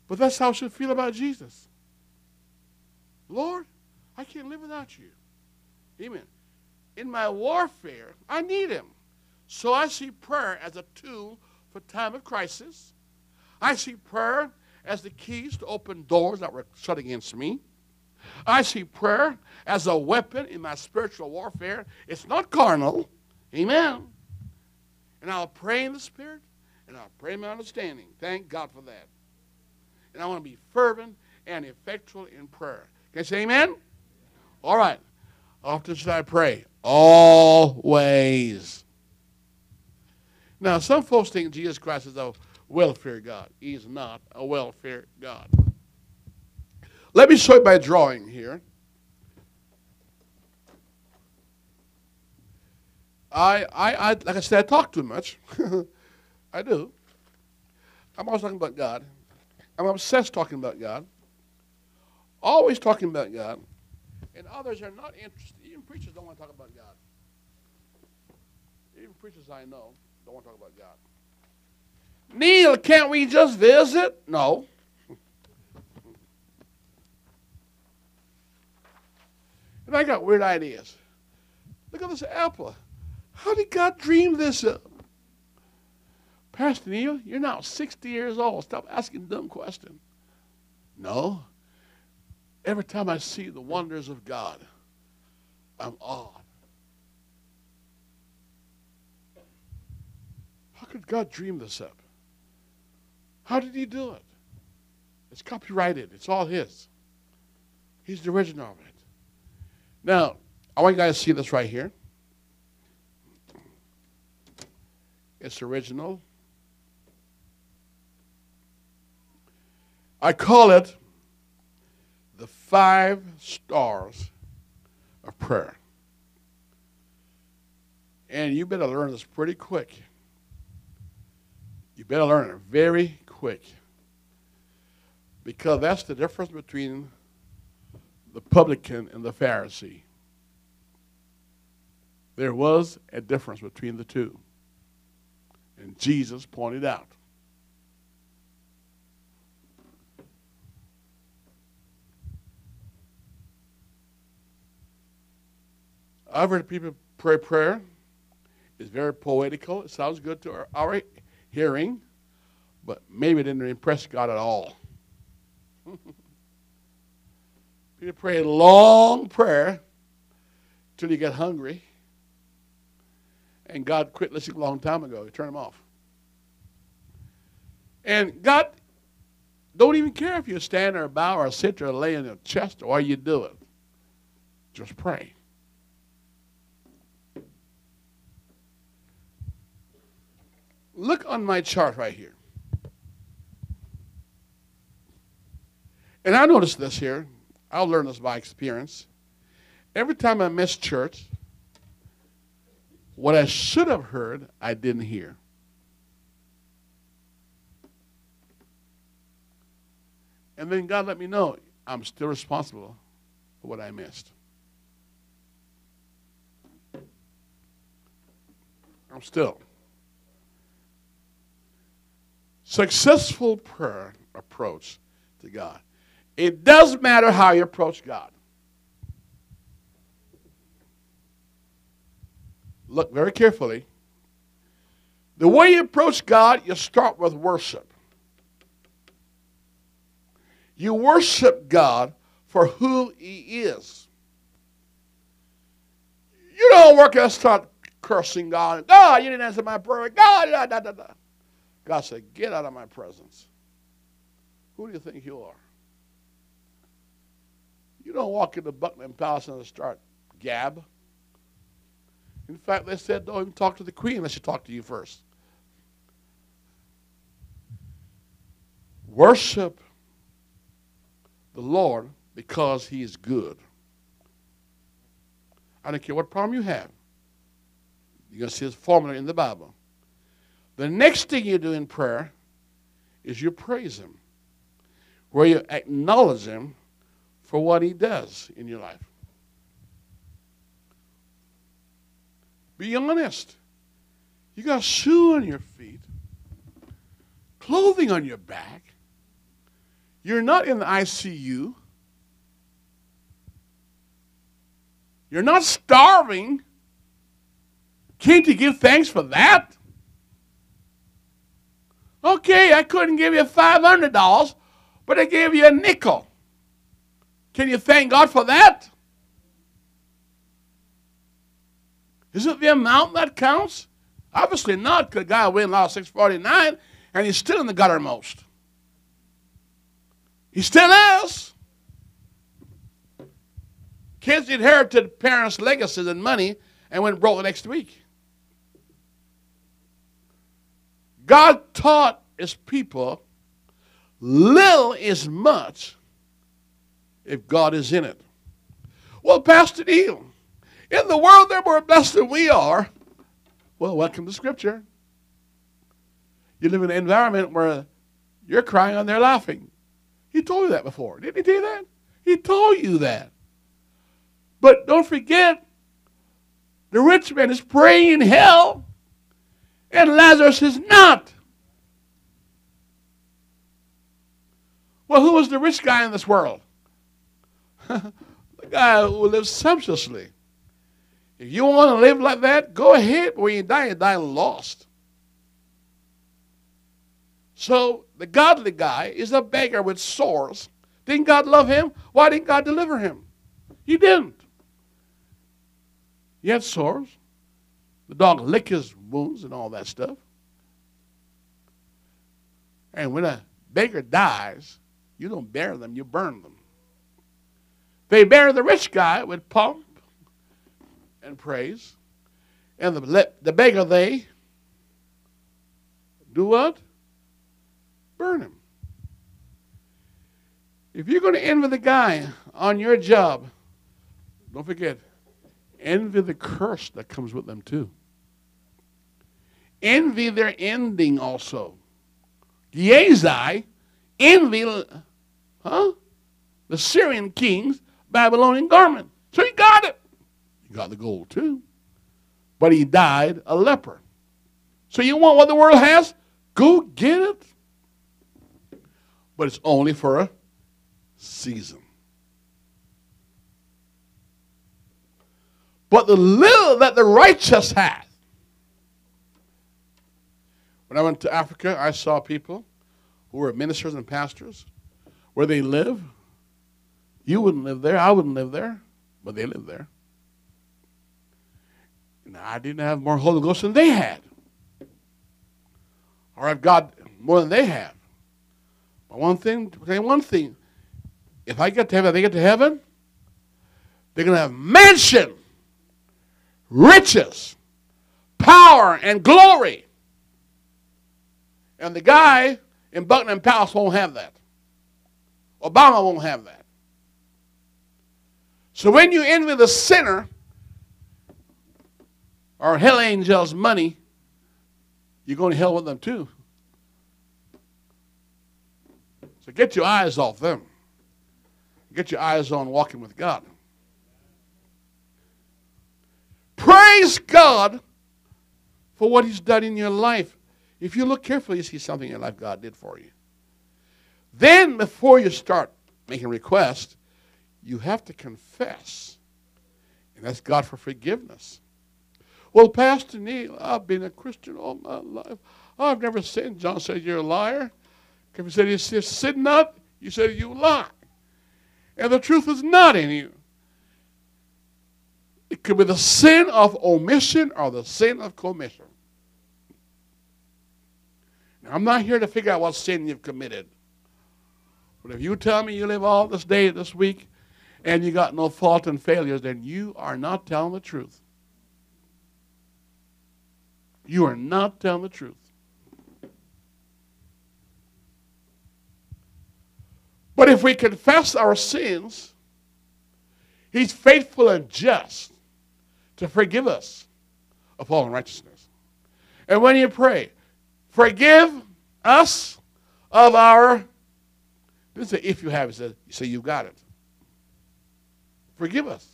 But that's how I should feel about Jesus. Lord, I can't live without you. Amen. In my warfare, I need him. So I see prayer as a tool for time of crisis. I see prayer as the keys to open doors that were shut against me. I see prayer as a weapon in my spiritual warfare. It's not carnal. Amen. And I'll pray in the Spirit and I'll pray in my understanding. Thank God for that and I want to be fervent and effectual in prayer. Can I say amen? All right. often should I pray? Always. Now, some folks think Jesus Christ is a welfare God. He's not a welfare God. Let me show you by drawing here. I, I, I, like I said, I talk too much. I do. I'm always talking about God. I'm obsessed talking about God. Always talking about God. And others are not interested. Even preachers don't want to talk about God. Even preachers I know don't want to talk about God. Neil, can't we just visit? No. and I got weird ideas. Look at this apple. How did God dream this up? Pastor Neil, you're now 60 years old. Stop asking dumb questions. No. Every time I see the wonders of God, I'm awed. How could God dream this up? How did he do it? It's copyrighted. It's all his. He's the original of it. Now, I want you guys to see this right here. It's original. I call it the five stars of prayer. And you better learn this pretty quick. You better learn it very quick. Because that's the difference between the publican and the Pharisee. There was a difference between the two. And Jesus pointed out. I've heard people pray prayer. It's very poetical. It sounds good to our, our hearing, but maybe it didn't impress God at all. people pray a long prayer till you get hungry. And God quit listening a long time ago. He turned them off. And God don't even care if you stand or bow or sit or lay in your chest or you do it. Just pray. Look on my chart right here. And I noticed this here. I'll learn this by experience. Every time I miss church, what I should have heard, I didn't hear. And then God let me know I'm still responsible for what I missed. I'm still. Successful prayer approach to God. It doesn't matter how you approach God. Look very carefully. The way you approach God, you start with worship. You worship God for who He is. You don't work and start cursing God. God, you didn't answer my prayer. God, da, da, da. God said, Get out of my presence. Who do you think you are? You don't walk into Buckingham Palace and start gab. In fact, they said, Don't even talk to the queen unless she talk to you first. Worship the Lord because he is good. I don't care what problem you have. You're going to see his formula in the Bible. The next thing you do in prayer is you praise Him, where you acknowledge Him for what He does in your life. Be honest. You got shoe on your feet, clothing on your back. You're not in the ICU. You're not starving. Can't you give thanks for that? Okay, I couldn't give you $500, but I gave you a nickel. Can you thank God for that? Is it the amount that counts? Obviously not, because guy went Lotto 649 and he's still in the guttermost. He still is. Kids inherited parents' legacies and money and went broke the next week. God taught his people little is much if God is in it. Well, Pastor Neil, in the world they're more blessed than we are. Well, welcome to Scripture. You live in an environment where you're crying and they're laughing. He told you that before. Didn't he tell you that? He told you that. But don't forget, the rich man is praying in hell, and Lazarus is not. Well, who was the rich guy in this world? the guy who lives sumptuously. If you want to live like that, go ahead. When you die, you die lost. So the godly guy is a beggar with sores. Didn't God love him? Why didn't God deliver him? He didn't. He had sores. The dog licked his wounds and all that stuff. And when a beggar dies, you don't bury them, you burn them. They bury the rich guy with pomp and praise. And the, the beggar, they do what? Burn him. If you're going to envy the guy on your job, don't forget, envy the curse that comes with them too. Envy their ending also. Gehazi, envy, huh? The Syrian king's Babylonian garment. So he got it. He got the gold too. But he died a leper. So you want what the world has? Go get it. But it's only for a season. But the little that the righteous hath. When I went to Africa, I saw people who were ministers and pastors where they live. You wouldn't live there, I wouldn't live there, but they live there. And I didn't have more Holy Ghost than they had. Or I've got more than they have. But one thing, one thing, if I get to heaven, they get to heaven, they're going to have mansion riches, power, and glory. And the guy in Buckingham Palace won't have that. Obama won't have that. So when you envy the sinner or hell angels money, you're going to hell with them too. So get your eyes off them. Get your eyes on walking with God. Praise God for what He's done in your life. If you look carefully, you see something in your life God did for you. Then, before you start making requests, you have to confess and ask God for forgiveness. Well, Pastor Neil, I've been a Christian all my life. I've never sinned. John said, You're a liar. You said, You sin not, you said, You lie. And the truth is not in you. It could be the sin of omission or the sin of commission. Now, I'm not here to figure out what sin you've committed. But if you tell me you live all this day, this week, and you got no fault and failures, then you are not telling the truth. You are not telling the truth. But if we confess our sins, He's faithful and just to forgive us of all unrighteousness. And when you pray, forgive us of our, didn't say if you have, it says, you say you've got it. Forgive us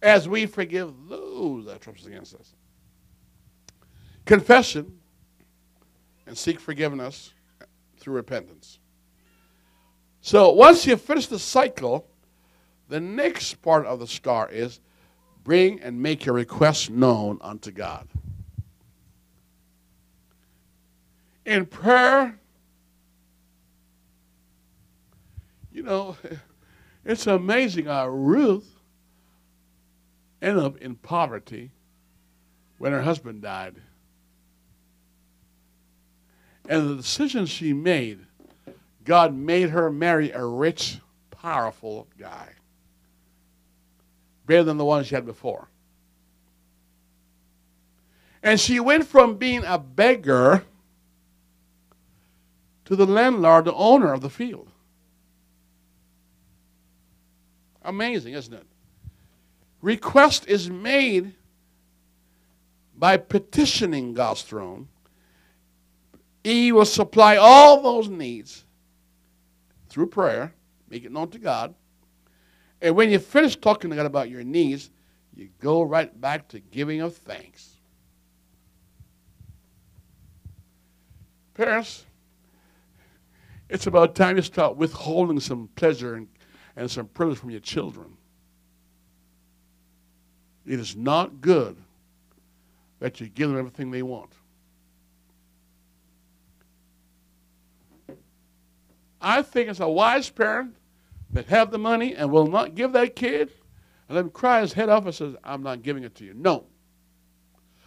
as we forgive those that trespass against us. Confession and seek forgiveness through repentance. So once you finish the cycle, the next part of the star is bring and make your requests known unto God. In prayer, you know, it's amazing how Ruth ended up in poverty when her husband died. And the decision she made, God made her marry a rich, powerful guy. better than the one she had before. And she went from being a beggar to the landlord, the owner of the field. Amazing, isn't it? Request is made by petitioning God's throne. He will supply all those needs through prayer, make it known to God. And when you finish talking to God about your needs, you go right back to giving of thanks. Parents, it's about time you start withholding some pleasure and, and some privilege from your children. It is not good that you give them everything they want. I think as a wise parent that have the money and will not give that kid and let him cry his head off and says, I'm not giving it to you. No.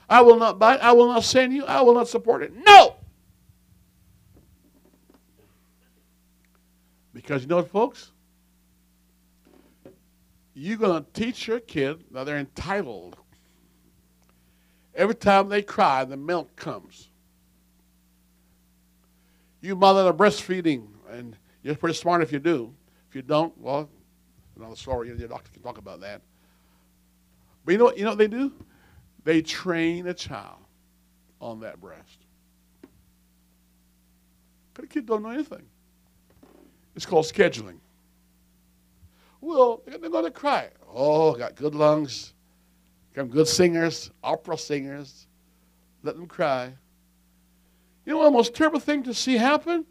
I will not buy it. I will not send you. I will not support it. No. Because you know what, folks? You're going to teach your kid that they're entitled. Every time they cry, the milk comes. You mother are breastfeeding, and you're pretty smart if you do. If you don't, well, another story. Your doctor can talk about that. But you know what? You know what they do? They train a child on that breast. But the kid don't know anything. It's called scheduling. Well, they're going to cry. Oh, got good lungs. Got good singers, opera singers. Let them cry. You know what the most terrible thing to see happen?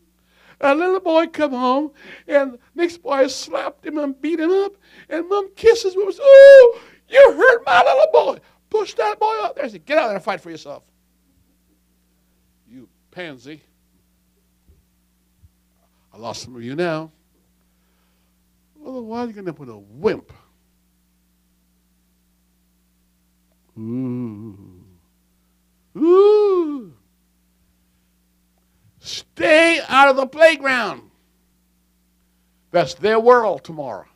A little boy come home, and next boy slapped him and beat him up, and mom kisses him Oh, you hurt my little boy. Push that boy out there. I said, Get out there and fight for yourself. You pansy. I lost some of you now. Otherwise, you're you going to with a wimp. Ooh. Ooh. Stay out of the playground. That's their world tomorrow.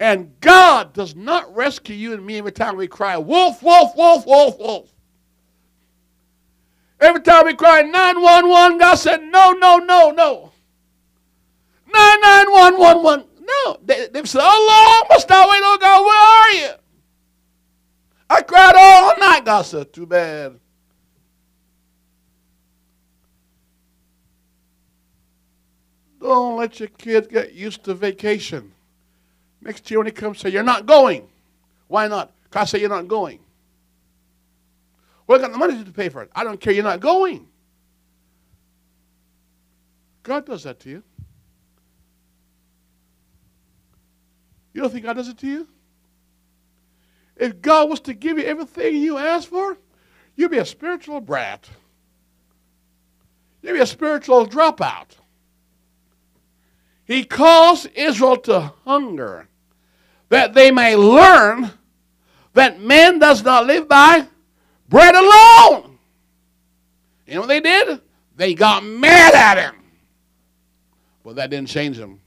And God does not rescue you and me every time we cry, wolf, wolf, wolf, wolf, wolf. Every time we cry 911, God said, no, no, no, no. 99111. No. They, they've said, how long must I wait, oh God? Where are you? I cried all night. God said, too bad. Don't let your kids get used to vacation. Next year when he comes, say, You're not going. Why not? I say you're not going. Well, I got the money to pay for it. I don't care. You're not going. God does that to you. You don't think God does it to you? If God was to give you everything you asked for, you'd be a spiritual brat. You'd be a spiritual dropout. He calls Israel to hunger that they may learn that man does not live by bread alone. You know what they did? They got mad at him. But that didn't change him.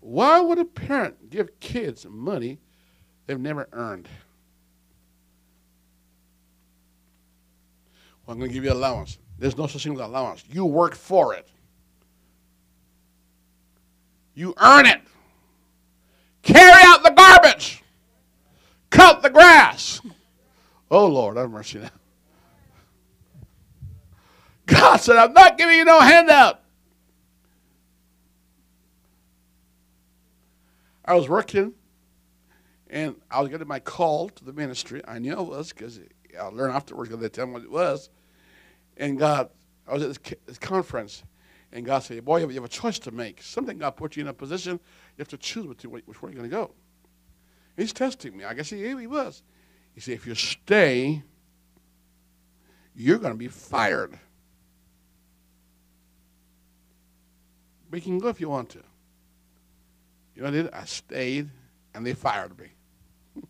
Why would a parent give kids money they've never earned? Well, I'm going to give you allowance. There's no such thing as allowance. You work for it. You earn it. Carry out the garbage. Cut the grass. Oh, Lord, have mercy now. God said, I'm not giving you no handout. I was working and I was getting my call to the ministry. I knew I was because I learned afterwards because they tell me what it was. And God, I was at this, this conference and God said, Boy, you have a choice to make. Something God put you in a position, you have to choose which, way you're going to go. He's testing me. I guess he, he was. He said, If you stay, you're going to be fired. But you can go if you want to. You know what I did? I stayed, and they fired me.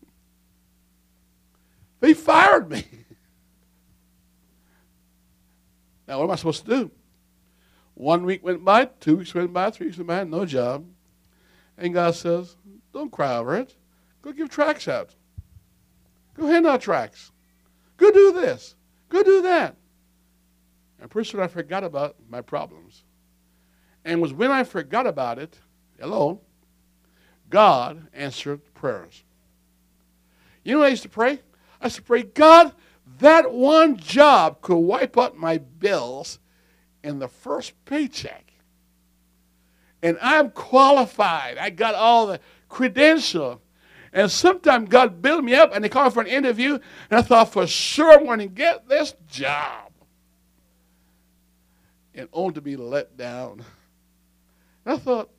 they fired me. Now, what am I supposed to do? One week went by, two weeks went by, three weeks went by, no job. And God says, Don't cry over it. Go give tracts out. Go hand out tracts. Go do this. Go do that. And pretty soon I forgot about my problems. And it was when I forgot about it, hello, God answered prayers. You know I used to pray? I used to pray, God, that one job could wipe out my bills in the first paycheck. And I'm qualified. I got all the credential. And sometimes God built me up and they called for an interview, and I thought for sure I'm going to get this job. And only to be let down. And I thought,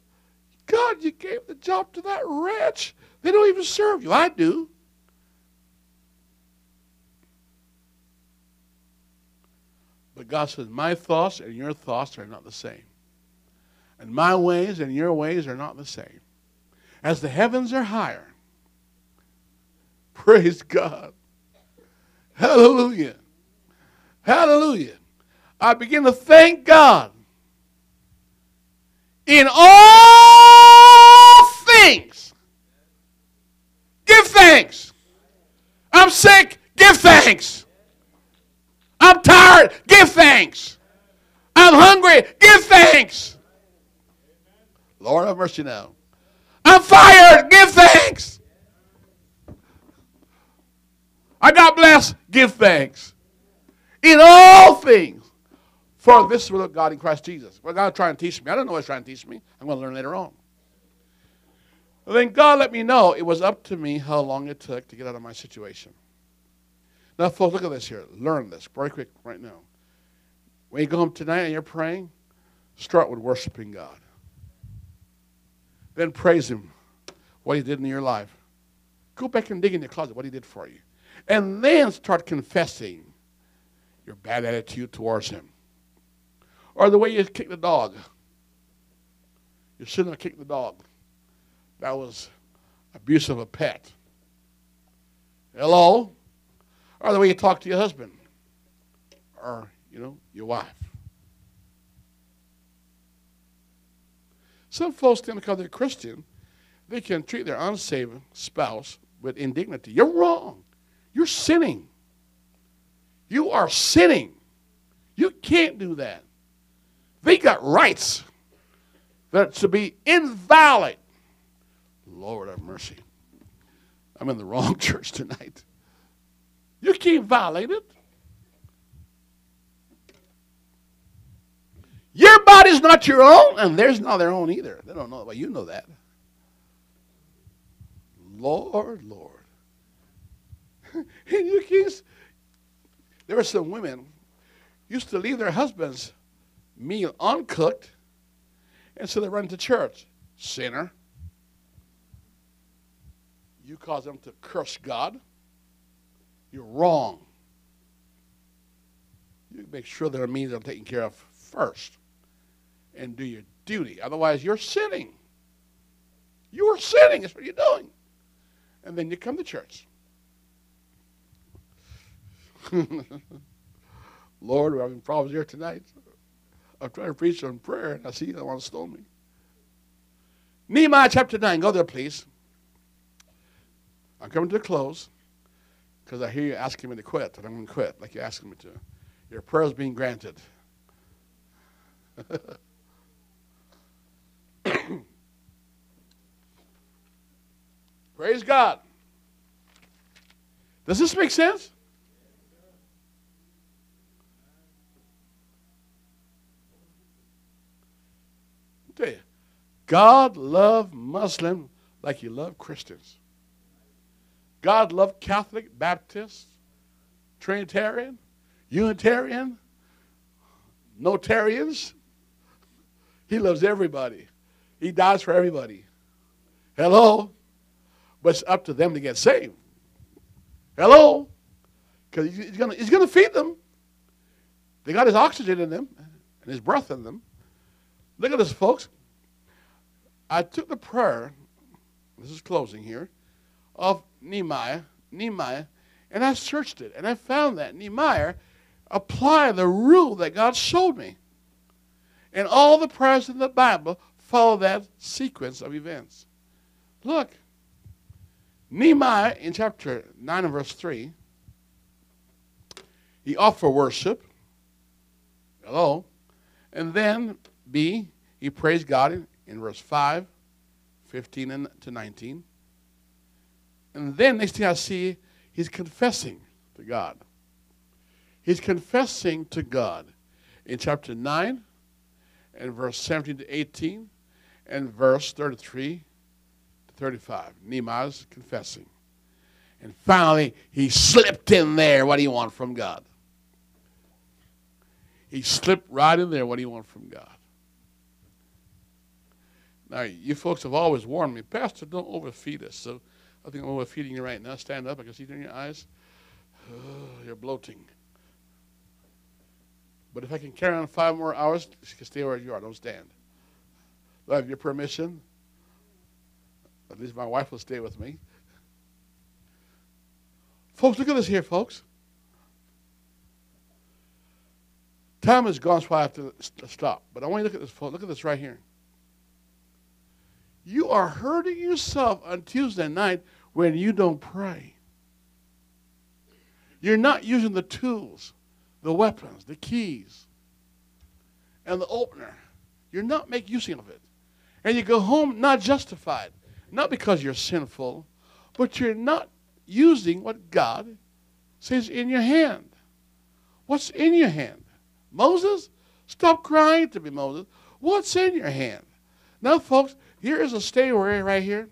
God, you gave the job to that wretch. They don't even serve you. I do. But God says, My thoughts and your thoughts are not the same. And my ways and your ways are not the same. As the heavens are higher, praise God. Hallelujah. Hallelujah. I begin to thank God in all things. Give thanks. I'm sick. Give thanks. I'm tired. Give thanks. I'm hungry. Give thanks. Lord have mercy now. I'm fired. Give thanks. I got blessed. Give thanks. In all things. For this is what God in Christ Jesus. What God trying to teach me. I don't know what He's trying to teach me. I'm going to learn later on. Then God let me know it was up to me how long it took to get out of my situation. Now, folks, look at this here. Learn this very quick right now. When you go home tonight and you're praying, start with worshiping God. Then praise Him, what He did in your life. Go back and dig in your closet what He did for you. And then start confessing your bad attitude towards Him. Or the way you kicked the dog. You shouldn't have kicked the dog. That was abuse of a pet. Hello? Or the way you talk to your husband or, you know, your wife. Some folks think because they're Christian, they can treat their unsaved spouse with indignity. You're wrong. You're sinning. You are sinning. You can't do that. They got rights that to be invalid. Lord have mercy. I'm in the wrong church tonight. You can't violate it. Your body's not your own, and theirs not their own either. They don't know. Well, you know that. Lord, Lord. and you can't. There were some women used to leave their husbands' meal uncooked, and so they run to church. Sinner. You cause them to curse God. You're wrong. You make sure their needs are taken care of first and do your duty. Otherwise, you're sinning. You are sinning. That's what you're doing. And then you come to church. Lord, we're having problems here tonight. I'm trying to preach on prayer, and I see you want to stone me. Nehemiah chapter 9. Go there, please. I'm coming to a close because I hear you asking me to quit, and I'm going to quit like you're asking me to. Your prayer is being granted. Praise God. Does this make sense? I'll tell you, God loved Muslim like he loved Christians. God loved Catholic, Baptist, Trinitarian, Unitarian, Notarians. He loves everybody. He dies for everybody. Hello? But it's up to them to get saved. Hello? Because he's going he's gonna feed them. They got his oxygen in them and his breath in them. Look at this, folks. I took the prayer, this is closing here, of Nehemiah, Nehemiah, and I searched it, and I found that Nehemiah applied the rule that God showed me. And all the prayers in the Bible follow that sequence of events. Look, Nehemiah in chapter 9 and verse 3, he offered worship. Hello. And then, B, he praised God in, in verse 5, 15 and to 19. And then, next thing I see, he's confessing to God. He's confessing to God in chapter 9 and verse 17 to 18 and verse 33 to 35. Nehemiah's confessing. And finally, he slipped in there. What do you want from God? He slipped right in there. What do you want from God? Now, you folks have always warned me, Pastor, don't overfeed us. So I think I'm overfeeding you right now. Stand up. I can see it in your eyes. Oh, you're bloating. But if I can carry on five more hours, you can stay where you are. Don't stand. Do I have your permission? At least my wife will stay with me. Folks, look at this here, folks. Time is gone, so I have to stop. But I want you to look at this, folks. Look at this right here. You are hurting yourself on Tuesday night when you don't pray. You're not using the tools, the weapons, the keys, and the opener. You're not making use of it. And you go home not justified, not because you're sinful, but you're not using what God says in your hand. What's in your hand? Moses? Stop crying to me, Moses. What's in your hand? Now, folks, here is a stairway right here.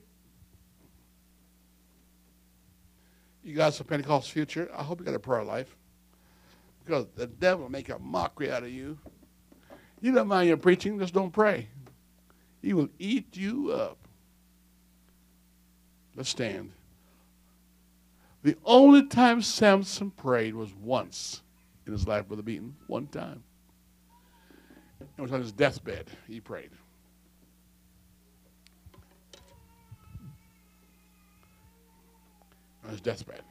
You got some Pentecost future. I hope you got a prayer life. Because the devil will make a mockery out of you. You don't mind your preaching, just don't pray. He will eat you up. Let's stand. The only time Samson prayed was once in his life, Brother Beaton. One time. It was on his deathbed. He prayed. On his deathbed.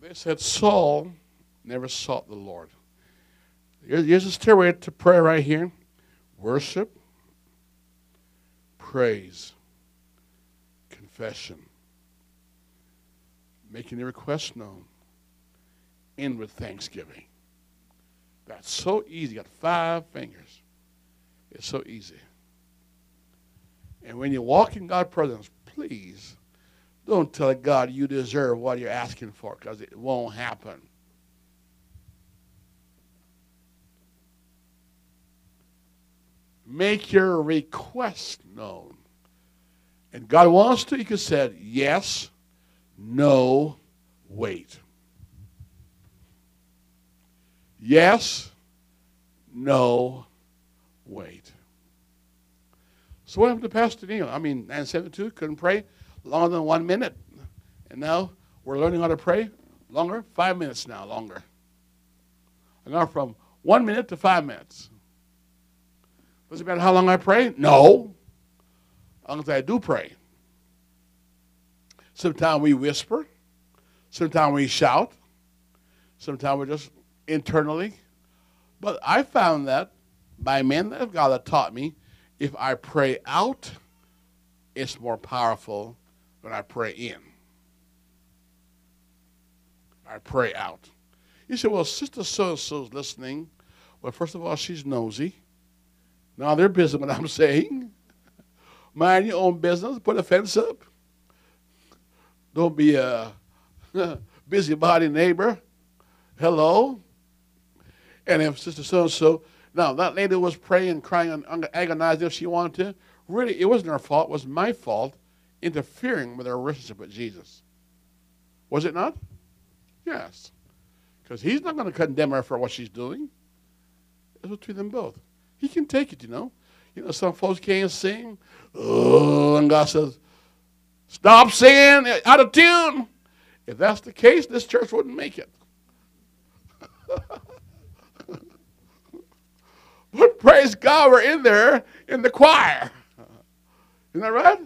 They said Saul never sought the Lord. Here's a stairway to prayer right here worship, praise, confession, making the request known, end with thanksgiving. That's so easy. You got five fingers. It's so easy. And when you walk in God's presence, please don't tell God you deserve what you're asking for because it won't happen. Make your request known. And God wants to, you could say yes, no, wait. Yes, no, wait. So what happened to Pastor Neil? I mean, 972 couldn't pray longer than one minute. And now we're learning how to pray longer, five minutes now, longer. I gone from one minute to five minutes. Does it matter how long I pray? No. As long as I do pray. Sometimes we whisper. Sometimes we shout. Sometimes we're just internally. But I found that by men that God that taught me, if I pray out, it's more powerful than I pray in. I pray out. You say, well, Sister so and so's listening. Well, first of all, she's nosy. Now they're busy what I'm saying. Mind your own business. Put a fence up. Don't be a busybody neighbor. Hello. And if Sister so and so, now that lady was praying, and crying, and agonizing if she wanted to. Really, it wasn't her fault. It was my fault interfering with her relationship with Jesus. Was it not? Yes. Because he's not going to condemn her for what she's doing. It's between them both. He can take it, you know. You know, some folks can't sing. And God says, stop singing out of tune. If that's the case, this church wouldn't make it. praise God, we're in there in the choir. Isn't that right?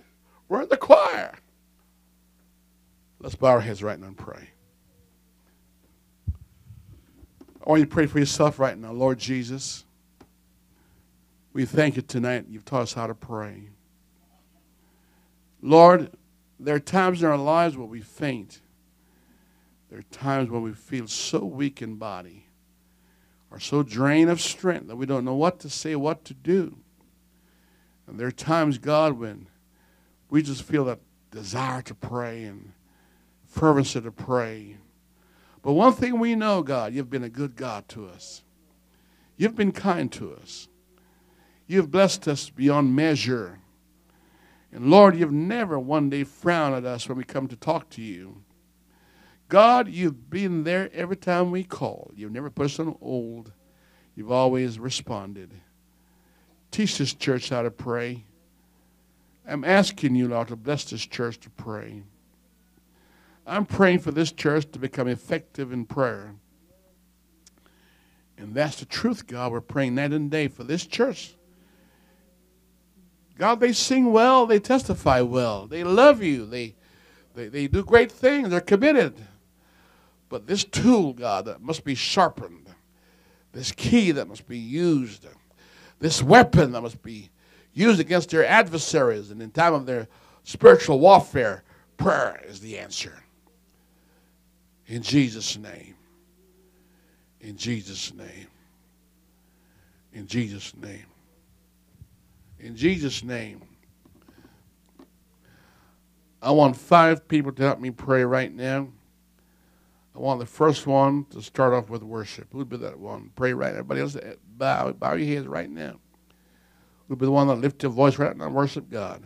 We're in the choir. Let's bow our heads right now and pray. I want you to pray for yourself right now. Lord Jesus, we thank you tonight. You've taught us how to pray. Lord, there are times in our lives where we faint. There are times when we feel so weak in body or so drained of strength that we don't know what to say, what to do. And there are times, God, when we just feel that desire to pray and fervency to pray. But one thing we know, God, you've been a good God to us. You've been kind to us. You've blessed us beyond measure. And Lord, you've never one day frowned at us when we come to talk to you. God, you've been there every time we call. You've never put us on hold. You've always responded. Teach this church how to pray. I'm asking you, Lord, to bless this church to pray. I'm praying for this church to become effective in prayer. And that's the truth, God. We're praying night and day for this church. God, they sing well, they testify well, they love you, they, they, they do great things, they're committed. But this tool, God, that must be sharpened, this key that must be used, this weapon that must be used against their adversaries and in time of their spiritual warfare, prayer is the answer. In Jesus' name. In Jesus' name. In Jesus' name. In Jesus' name. I want five people to help me pray right now. I want the first one to start off with worship. Who'd be that one? Pray right. Everybody else, eh, bow, bow your heads right now. Who'd be the one that lift your voice right now and worship God?